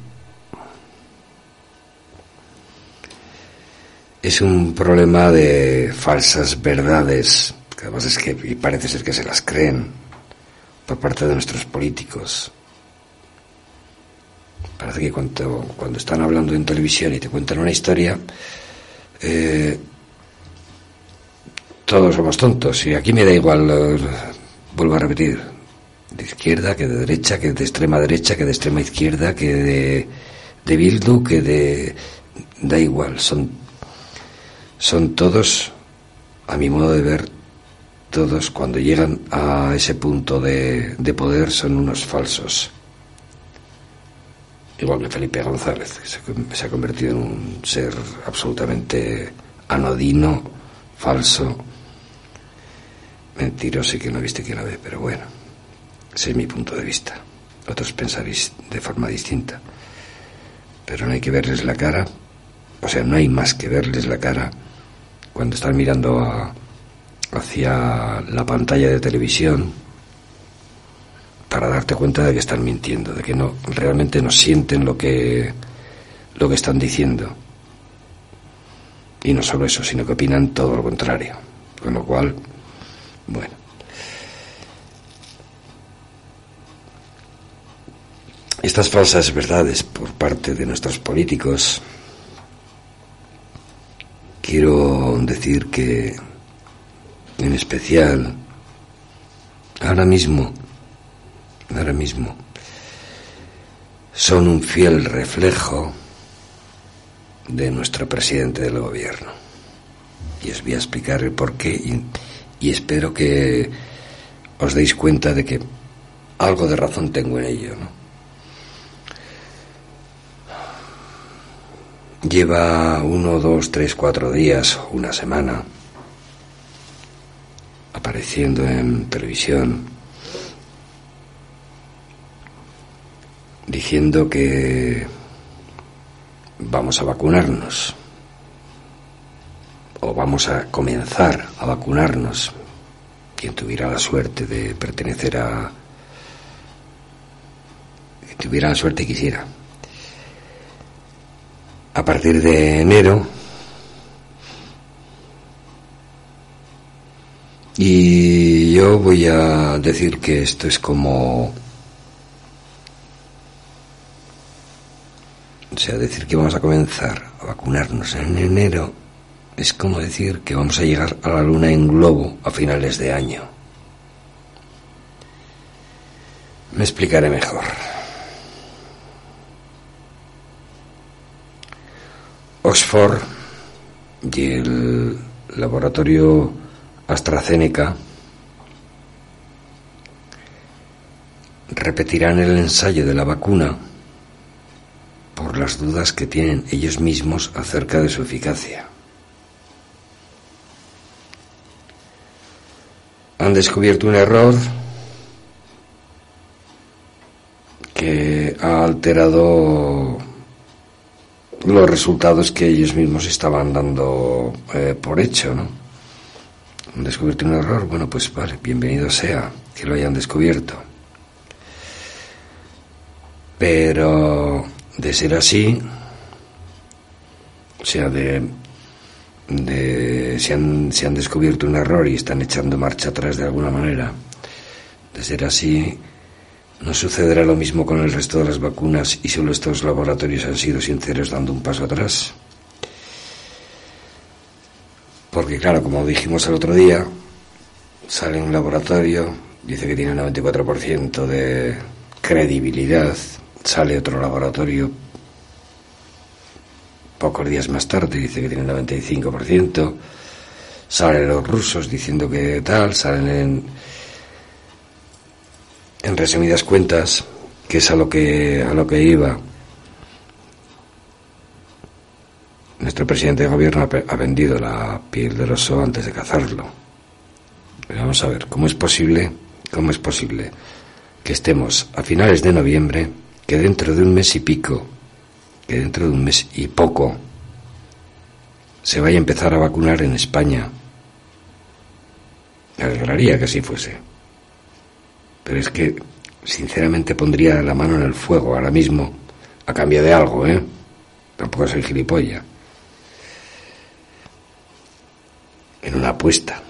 es un problema de falsas verdades, que además es que y parece ser que se las creen por parte de nuestros políticos. Parece que cuando, cuando están hablando en televisión y te cuentan una historia, eh, todos somos tontos. Y aquí me da igual, eh, vuelvo a repetir, de izquierda, que de derecha, que de extrema derecha, que de extrema izquierda, que de, de Bildu, que de... Da igual, son, son todos, a mi modo de ver, todos cuando llegan a ese punto de, de poder son unos falsos. Igual que Felipe González, que se, se ha convertido en un ser absolutamente anodino, falso, mentiroso y que no viste que la ve, pero bueno, ese es mi punto de vista. Otros pensaréis de forma distinta, pero no hay que verles la cara, o sea, no hay más que verles la cara cuando están mirando hacia la pantalla de televisión para darte cuenta de que están mintiendo, de que no realmente no sienten lo que lo que están diciendo. Y no solo eso, sino que opinan todo lo contrario. Con lo cual, bueno. Estas falsas verdades por parte de nuestros políticos, quiero decir que, en especial, ahora mismo, ahora mismo, son un fiel reflejo de nuestro presidente del gobierno. Y os voy a explicar el porqué y, y espero que os deis cuenta de que algo de razón tengo en ello. Lleva uno, dos, tres, cuatro días, una semana, apareciendo en televisión, diciendo que vamos a vacunarnos o vamos a comenzar a vacunarnos. Quien tuviera la suerte de pertenecer a tuviera la suerte quisiera. A partir de enero y yo voy a decir que esto es como O sea, decir que vamos a comenzar a vacunarnos en enero es como decir que vamos a llegar a la luna en globo a finales de año. Me explicaré mejor. Oxford y el laboratorio AstraZeneca repetirán el ensayo de la vacuna por las dudas que tienen ellos mismos acerca de su eficacia. Han descubierto un error que ha alterado los resultados que ellos mismos estaban dando eh, por hecho, ¿no? Han descubierto un error, bueno, pues vale, bienvenido sea que lo hayan descubierto. Pero de ser así, o sea, de, de si, han, si han descubierto un error y están echando marcha atrás de alguna manera, de ser así, no sucederá lo mismo con el resto de las vacunas y solo estos laboratorios han sido sinceros dando un paso atrás. Porque claro, como dijimos el otro día, sale un laboratorio, dice que tiene un 94% de credibilidad, sale otro laboratorio pocos días más tarde, dice que tiene un 95%, salen los rusos diciendo que tal, salen en, en resumidas cuentas, que es a lo que, a lo que iba. Nuestro presidente de gobierno ha, vendido la piel del oso antes de cazarlo. Pero vamos a ver, ¿cómo es posible, cómo es posible que estemos a finales de noviembre, que dentro de un mes y pico, que dentro de un mes y poco, se vaya a empezar a vacunar en España? Me alegraría que así fuese. Pero es que sinceramente pondría la mano en el fuego ahora mismo, a cambio de algo, ¿eh? Tampoco soy gilipollas. En una apuesta.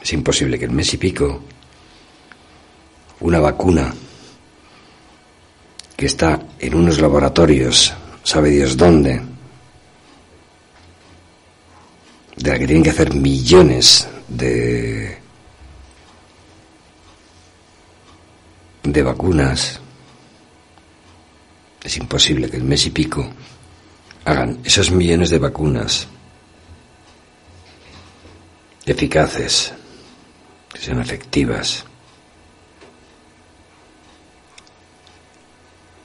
Es imposible que en mes y pico una vacuna que está en unos laboratorios, sabe Dios dónde, de la que tienen que hacer millones de de vacunas. Es imposible que el mes y pico hagan esos millones de vacunas eficaces que sean efectivas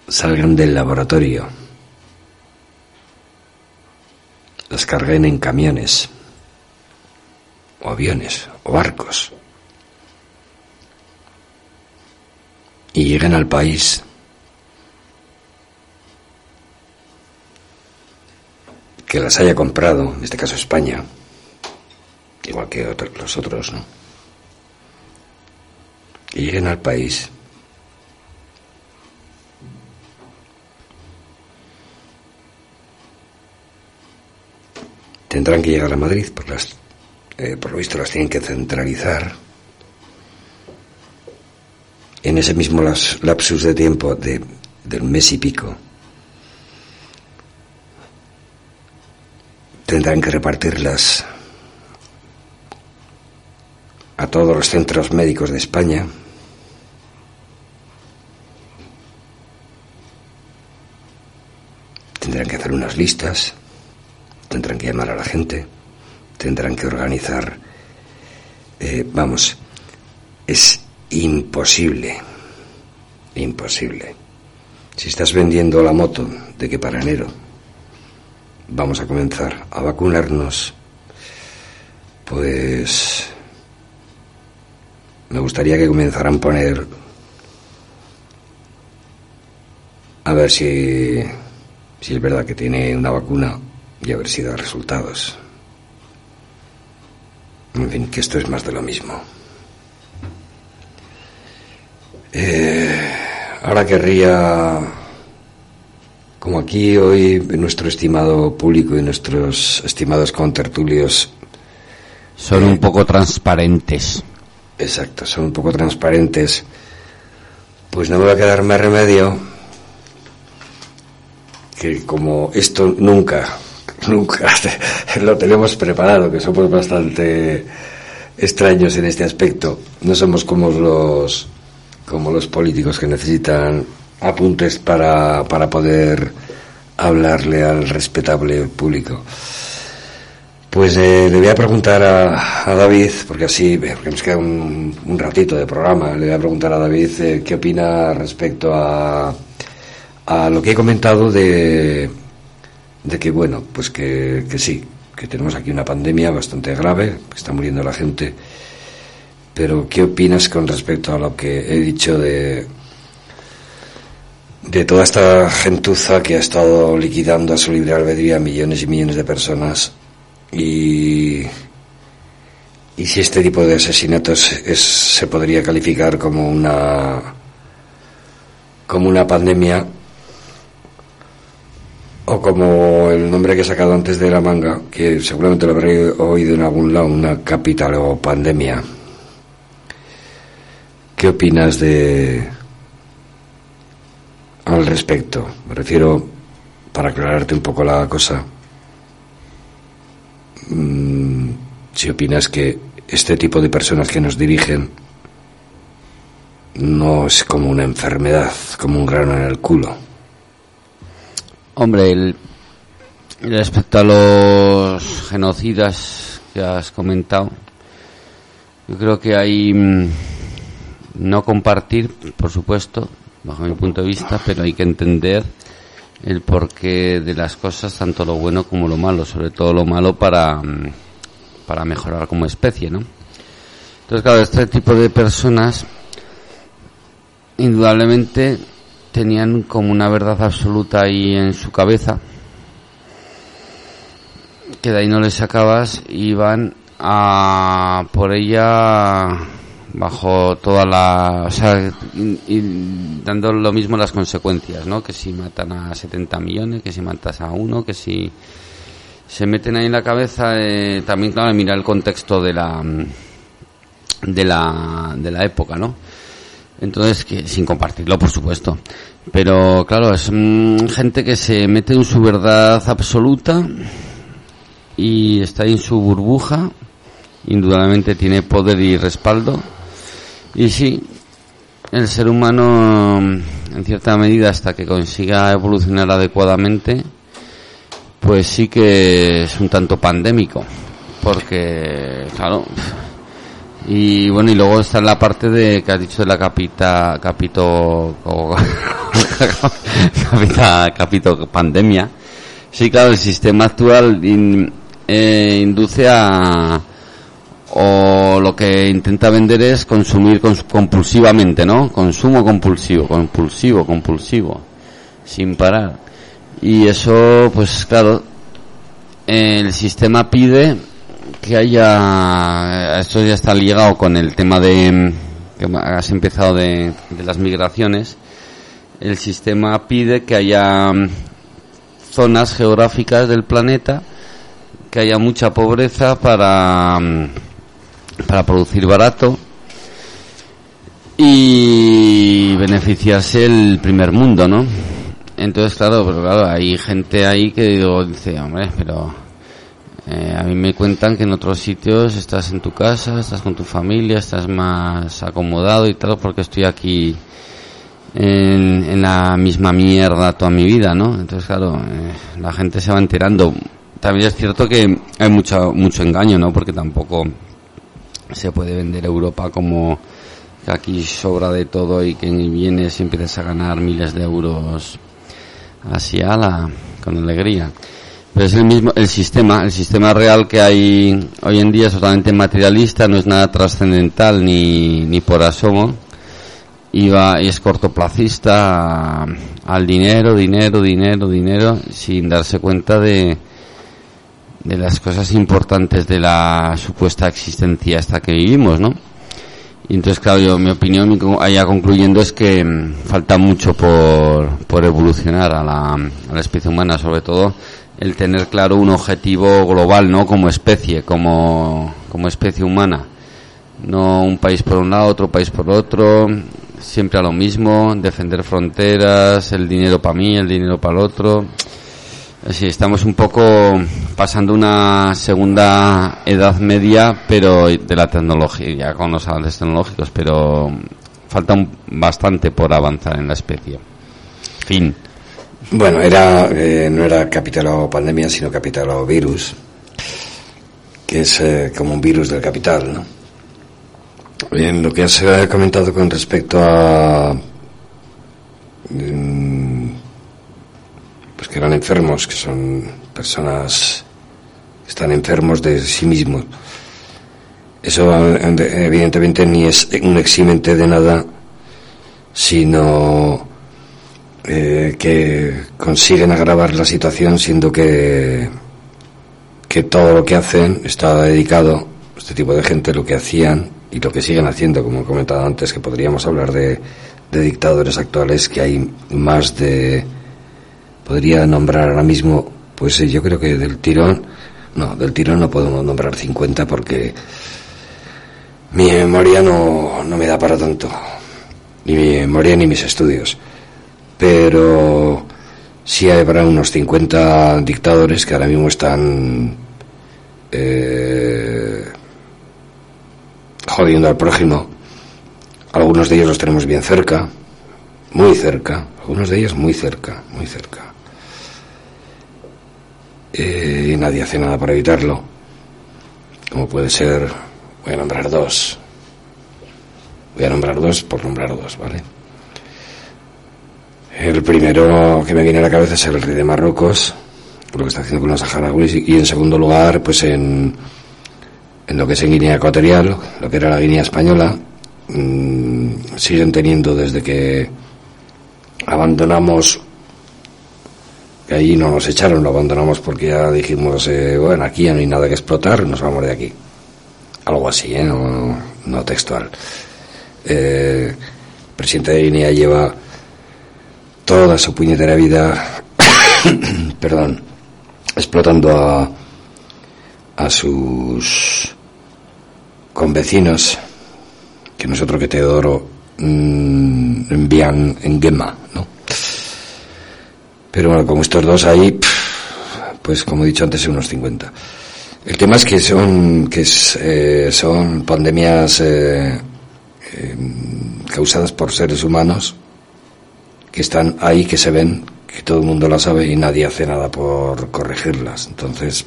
salgan del laboratorio. Las carguen en camiones o aviones o barcos. Y lleguen al país. Que las haya comprado, en este caso España, igual que otros, los otros, ¿no? Y lleguen al país tendrán que llegar a Madrid, por, las, eh, por lo visto las tienen que centralizar en ese mismo lapsus de tiempo de, del mes y pico. Tendrán que repartirlas a todos los centros médicos de España. Tendrán que hacer unas listas, tendrán que llamar a la gente, tendrán que organizar. eh, vamos, es imposible, imposible. Si estás vendiendo la moto de que para enero vamos a comenzar a vacunarnos, pues me gustaría que comenzaran a poner a ver si, si es verdad que tiene una vacuna y a ver si da resultados. En fin, que esto es más de lo mismo. Eh, ahora querría, como aquí hoy nuestro estimado público y nuestros estimados contertulios, Son un poco transparentes. exacto, son un poco transparentes, pues no me va a quedar más remedio que como esto nunca, nunca. Lo tenemos preparado, que somos bastante extraños en este aspecto, no somos como los como los políticos que necesitan apuntes para, para poder hablarle al respetable público. Pues eh, le voy a preguntar a, a David, porque así, eh, porque nos queda un, un ratito de programa, le voy a preguntar a David eh, qué opina respecto a, a lo que he comentado de, de que, bueno, pues que, que sí, que tenemos aquí una pandemia bastante grave, que está muriendo la gente, pero ¿qué opinas con respecto a lo que he dicho de, de toda esta gentuza que ha estado liquidando a su libre albedrío a millones y millones de personas y, y si este tipo de asesinatos es, se podría calificar como una como una pandemia o como el nombre que he sacado antes de la manga, que seguramente lo habré oído en algún lado, una capital o pandemia. ¿Qué opinas de al respecto? Me refiero, para aclararte un poco la cosa, mm, si opinas que este tipo de personas que nos dirigen no es como una enfermedad, como un grano en el culo. Hombre, el, respecto a los genocidas que has comentado, yo creo que hay mm, no compartir, por supuesto, bajo mi punto de vista, pero hay que entender el porqué de las cosas, tanto lo bueno como lo malo, sobre todo lo malo para, mm, para mejorar como especie, ¿no? Entonces, claro, este tipo de personas indudablemente tenían como una verdad absoluta ahí en su cabeza que de ahí no les sacabas iban a por ella bajo toda la, o sea, y- dando lo mismo las consecuencias, ¿no? Que si matan a 70 millones, que si matas a uno, que si se meten ahí en la cabeza, eh, también claro, mira el contexto de la de la de la época, ¿no? Entonces, que sin compartirlo, por supuesto. Pero claro, es mm, gente que se mete en su verdad absoluta y está en su burbuja. Indudablemente tiene poder y respaldo. Y sí, el ser humano, mm, en cierta medida, hasta que consiga evolucionar adecuadamente, pues sí que es un tanto pandémico. Porque, claro, y bueno, y luego está la parte de que has dicho de la capita, capito, capita, capito pandemia. Sí, claro, el sistema actual eh, induce a, o lo que intenta vender es consumir cons- compulsivamente, ¿no? Consumo compulsivo, compulsivo, compulsivo, sin parar. Y eso, pues claro, el sistema pide que haya esto ya está ligado con el tema de que has empezado de, de las migraciones el sistema pide que haya mm, zonas geográficas del planeta que haya mucha pobreza para mm, para producir barato y beneficiarse el primer mundo, ¿no? Entonces, claro, pero claro, hay gente ahí que digo, dice, hombre, pero eh, a mí me cuentan que en otros sitios estás en tu casa, estás con tu familia, estás más acomodado y tal, porque estoy aquí en, la misma mierda toda mi vida, ¿no? Entonces, claro, eh, la gente se va enterando. También es cierto que hay mucho, mucho engaño, ¿no? Porque tampoco se puede vender Europa como que aquí sobra de todo y que vienes y empiezas a ganar miles de euros así a la, con alegría. Pero es el mismo, el sistema, el sistema real que hay hoy en día es totalmente materialista, no es nada trascendental ni, ni por asomo. Y, va, y es cortoplacista al dinero, dinero, dinero, dinero, sin darse cuenta de, de las cosas importantes de la supuesta existencia hasta que vivimos, ¿no? Y entonces, claro, yo, mi opinión, allá concluyendo, es que mm, falta mucho por, por evolucionar a la, a la especie humana, sobre todo el tener claro un objetivo global, ¿no? Como especie, como, como especie humana. No un país por un lado, otro país por otro, siempre a lo mismo, defender fronteras, el dinero para mí, el dinero para el otro. Sí, estamos un poco pasando una segunda edad media, pero de la tecnología, con los avances tecnológicos, pero falta bastante por avanzar en la especie. Fin. Bueno, era, eh, no era capital pandemia, sino capital virus, que es eh, como un virus del capital, ¿no? En lo que has comentado con respecto a mm, pues que eran enfermos, que son personas que están enfermos de sí mismos. Eso evidentemente ni es un eximente de nada, sino eh, que consiguen agravar la situación siendo que que todo lo que hacen está dedicado este tipo de gente lo que hacían y lo que siguen haciendo. Como he comentado antes que podríamos hablar de, de dictadores actuales que hay más de podría nombrar ahora mismo pues eh, yo creo que del tirón no del tirón no podemos nombrar 50 porque mi memoria no, no me da para tanto. Ni mi memoria ni mis estudios pero sí habrá unos 50 dictadores que ahora mismo están eh, jodiendo al prójimo. Algunos de ellos los tenemos bien cerca, muy cerca, algunos de ellos muy cerca, muy cerca. Eh, y nadie hace nada para evitarlo. Como puede ser, voy a nombrar dos. Voy a nombrar dos por nombrar dos, ¿vale? El primero que me viene a la cabeza es el rey de Marruecos, lo que está haciendo con los saharauis, y en segundo lugar, pues en, en lo que es en Guinea Ecuatorial, lo que era la Guinea Española, mm, siguen teniendo desde que abandonamos, que allí no nos echaron, lo abandonamos porque ya dijimos, eh, bueno, aquí ya no hay nada que explotar, nos vamos de aquí. Algo así, ¿eh? No, no textual. Eh, el presidente de Guinea lleva toda su puñetera vida, perdón, explotando a, a sus convecinos, que nosotros que Teodoro mm, envían en Gema, ¿no? Pero bueno, como estos dos ahí, pues como he dicho antes, unos 50. El tema es que son, que es, eh, son pandemias eh, eh, causadas por seres humanos que están ahí, que se ven, que todo el mundo las sabe y nadie hace nada por corregirlas. Entonces,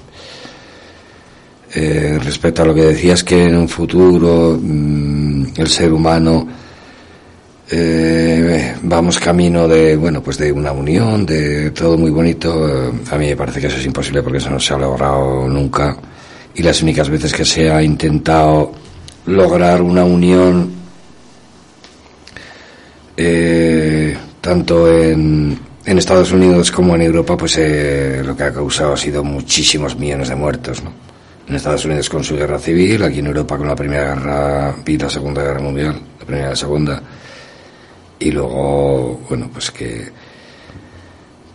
eh, respecto a lo que decías que en un futuro mm, el ser humano eh, vamos camino de bueno pues de una unión de todo muy bonito eh, a mí me parece que eso es imposible porque eso no se ha logrado nunca y las únicas veces que se ha intentado lograr una unión eh, tanto en, en Estados Unidos como en Europa pues eh, lo que ha causado ha sido muchísimos millones de muertos ¿no? en Estados Unidos con su guerra civil aquí en Europa con la primera guerra y la segunda guerra mundial la primera y la segunda y luego, bueno, pues que,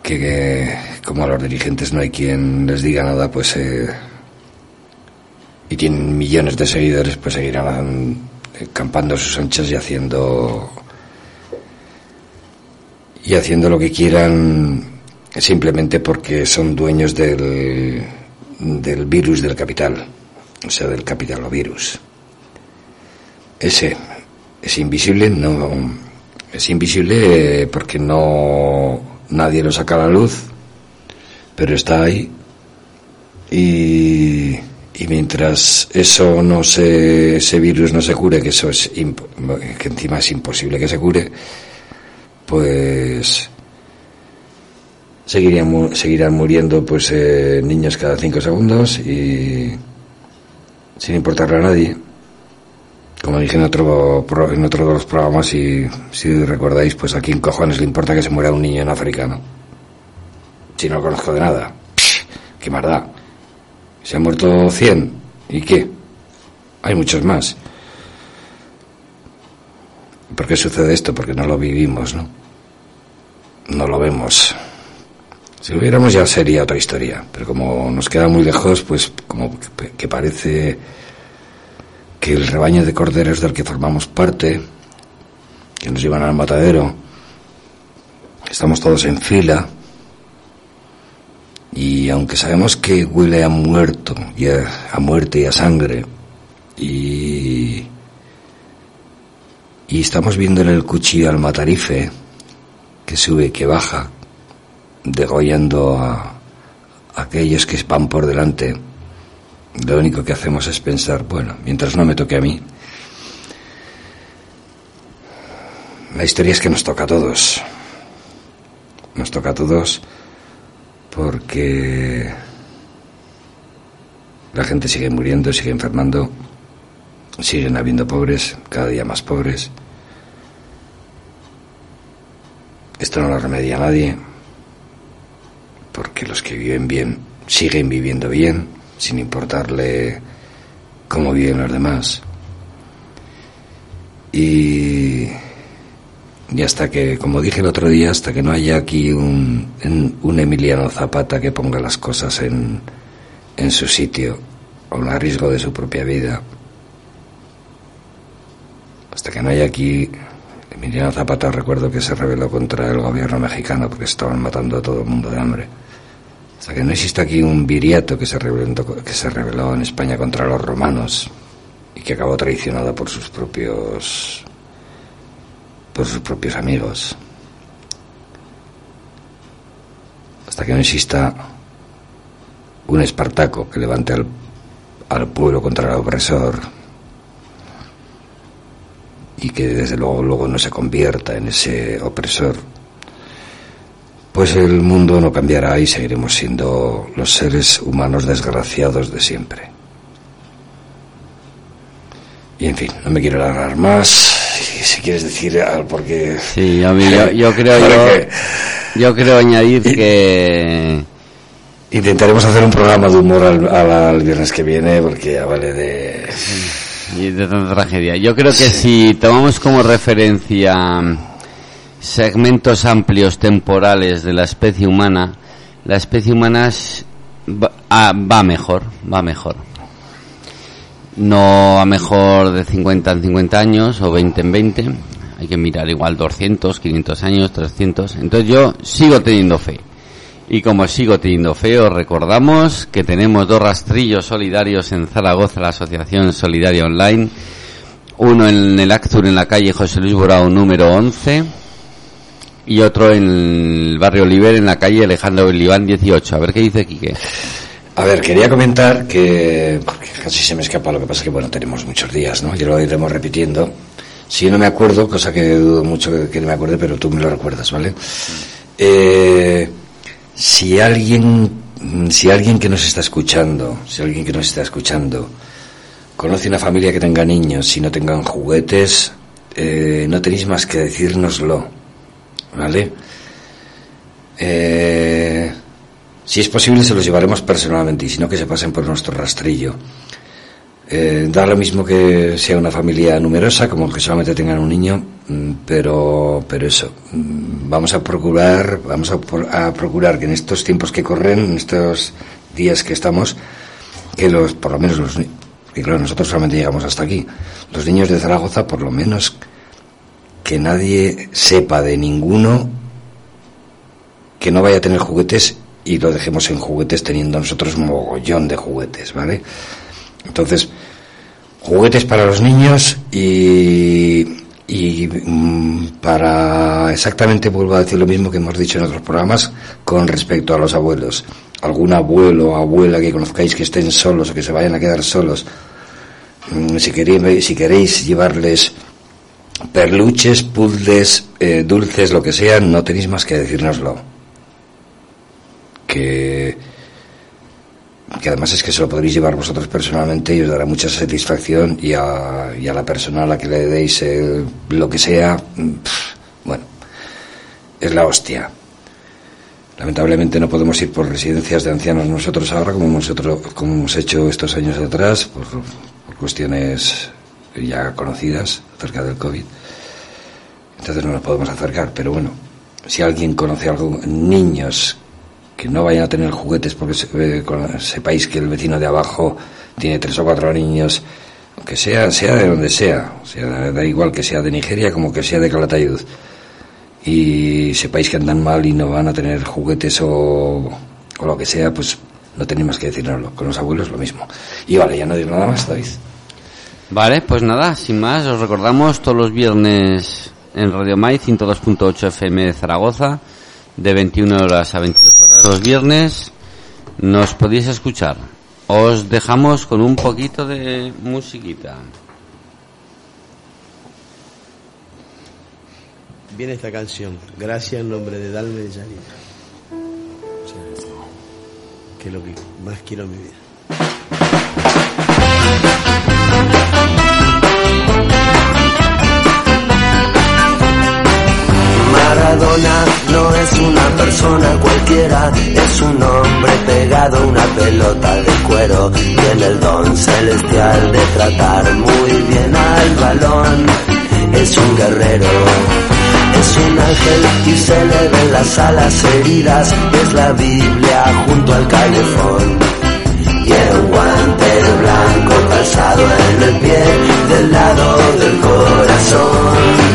que, que como a los dirigentes no hay quien les diga nada, pues eh, y tienen millones de seguidores, pues seguirán eh, campando sus anchas y haciendo y haciendo lo que quieran simplemente porque son dueños del, del virus del capital, o sea, del capitalovirus. Ese es invisible, no es invisible porque no nadie lo saca a la luz, pero está ahí. Y, y mientras eso no se, ese virus no se cure, que eso es que encima es imposible que se cure, pues seguirían, seguirán muriendo pues eh, niños cada cinco segundos y sin importarle a nadie. Como dije en otro, en otro de los programas, y si recordáis, pues a quién cojones le importa que se muera un niño en África, ¿no? Si no lo conozco de nada. ¿Qué más da? Se han muerto 100. ¿Y qué? Hay muchos más. ¿Por qué sucede esto? Porque no lo vivimos, ¿no? No lo vemos. Si lo viéramos ya sería otra historia. Pero como nos queda muy lejos, pues como que, parece que el rebaño de corderos del que formamos parte, que nos llevan al matadero, estamos todos en fila, y aunque sabemos que huele a muerto, y a, a muerte y a sangre, y, y estamos viéndole el cuchillo al matarife, que sube que baja, degollando a aquellos que van por delante, lo único que hacemos es pensar, bueno, mientras no me toque a mí. La historia es que nos toca a todos. Nos toca a todos porque la gente sigue muriendo, sigue enfermando, siguen habiendo pobres, cada día más pobres. Esto no lo remedia nadie, porque los que viven bien siguen viviendo bien, sin importarle cómo viven los demás. Y, y hasta que, como dije el otro día, hasta que no haya aquí un, un Emiliano Zapata que ponga las cosas en, en su sitio, a riesgo de su propia vida, hasta que no haya aquí Emiliano Zapata, recuerdo que se rebeló contra el gobierno mexicano porque estaban matando a todo el mundo de hambre. Hasta que no exista aquí un viriato que se rebeló, que se en España contra los romanos y que acabó traicionado por sus propios por sus propios amigos. Hasta que no exista un Espartaco que levante al, al pueblo contra el opresor y que desde luego luego no se convierta en ese opresor, pues el mundo no cambiará y seguiremos siendo los seres humanos desgraciados de siempre. Y en fin, no me quiero alargar más. Si, quieres decir algo, porque. Sí, yo, yo creo yo, yo creo añadir que Intentaremos hacer un programa de humor al, al- al viernes que viene, porque ya vale de. Y de tragedia. Yo creo que si tomamos como referencia mm, segmentos amplios temporales de la especie humana, la especie humana va, ah, va mejor, va mejor. No a mejor de 50 en 50 años o 20 en 20. Hay que mirar igual 200, 500 años, 300. Entonces yo sigo teniendo fe. Y como sigo teniendo fe, os recordamos que tenemos dos rastrillos solidarios en Zaragoza, la Asociación Solidaria Online. Uno en el Actur en la calle José Luis Borao número 11 y otro en el barrio Oliver en la calle Alejandro Oliván 18. A ver qué dice Quique. A ver, quería comentar que porque casi se me escapa, lo que pasa es que bueno, tenemos muchos días, ¿no? Y lo iremos repitiendo. Si no me acuerdo, cosa que dudo mucho que, que no me acuerde, pero tú me lo recuerdas, ¿vale? Eh, si alguien, mm, si alguien que nos está escuchando, si alguien que nos está escuchando conoce una familia que tenga niños y no tengan juguetes, eh, no tenéis más que decírnoslo, ¿vale? Eh, si es posible se los llevaremos personalmente y si no que se pasen por nuestro rastrillo. Eh, da lo mismo que sea una familia numerosa como que solamente tengan un niño, pero, pero eso, mm, vamos a procurar, vamos a, a procurar que en estos tiempos que corren, en estos días que estamos, que los, por lo menos los, que claro, nosotros solamente llegamos hasta aquí, los niños de Zaragoza por lo menos que nadie sepa de ninguno que no vaya a tener juguetes y lo dejemos en juguetes teniendo nosotros un mogollón de juguetes, ¿vale? Entonces, juguetes para los niños y, y mm, para exactamente vuelvo a decir lo mismo que hemos dicho en otros programas con respecto a los abuelos. Algún abuelo o abuela que conozcáis que estén solos o que se vayan a quedar solos, mm, si queréis, si queréis llevarles perluches, puzzles, eh, dulces, lo que sea, no tenéis más que decírnoslo. Que, que además es que se lo podréis llevar vosotros personalmente y os dará mucha satisfacción y a, y a la persona a la que le deis eh, lo que sea, mm, bueno, es la hostia. Lamentablemente no podemos ir por residencias de ancianos nosotros ahora, como hemos, como hemos hecho estos años atrás, por cuestiones ya conocidas acerca del COVID. Entonces no nos podemos acercar, pero bueno, si alguien conoce algo, niños que no vayan a tener juguetes porque se- eh, con- sepáis que el vecino de abajo tiene tres o cuatro niños, aunque sea, sea de donde sea, o sea, da igual que sea de Nigeria como que sea de Calatayud, y sepáis que andan mal y no van a tener juguetes o, o lo que sea, pues no tenéis más que decirnoslo. Con los abuelos lo mismo. Y vale, ya no digo nada más, David. Vale, pues nada, sin más, os recordamos todos los viernes en Radio Mai 102.8 FM de Zaragoza, de 21 horas a 22 horas los viernes, nos podéis escuchar. Os dejamos con un poquito de musiquita. Viene esta canción, gracias en nombre de Dalme de Yanina. Que es lo que más quiero en mi vida. Maradona no es una persona cualquiera, es un hombre pegado a una pelota de cuero. Tiene el don celestial de tratar muy bien al balón. Es un guerrero, es un ángel y se le ven las alas heridas. Es la Biblia junto al calefón. Tiene un guante blanco calzado en el pie del lado del corazón.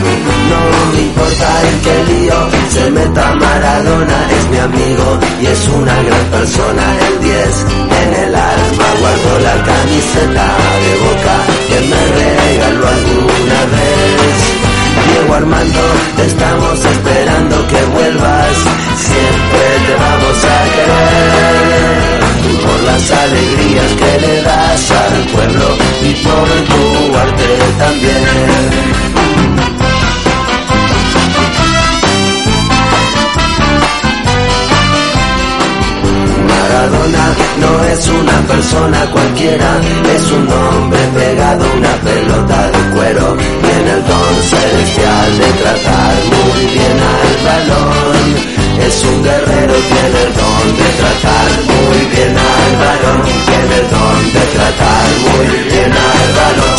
No me importa en qué lío se meta Maradona, es mi amigo y es una gran persona. El 10 en el alma guardo la camiseta de boca que me regaló alguna vez. Diego Armando, te estamos esperando que vuelvas, siempre te vamos a querer por las alegrías que le das al pueblo y por tu arte también. Maradona no es una persona cualquiera, es un hombre pegado a una pelota de cuero. Tiene el don celestial de tratar muy bien al balón. Es un guerrero, tiene el don de tratar muy bien al balón. Tiene el don de tratar muy bien al balón.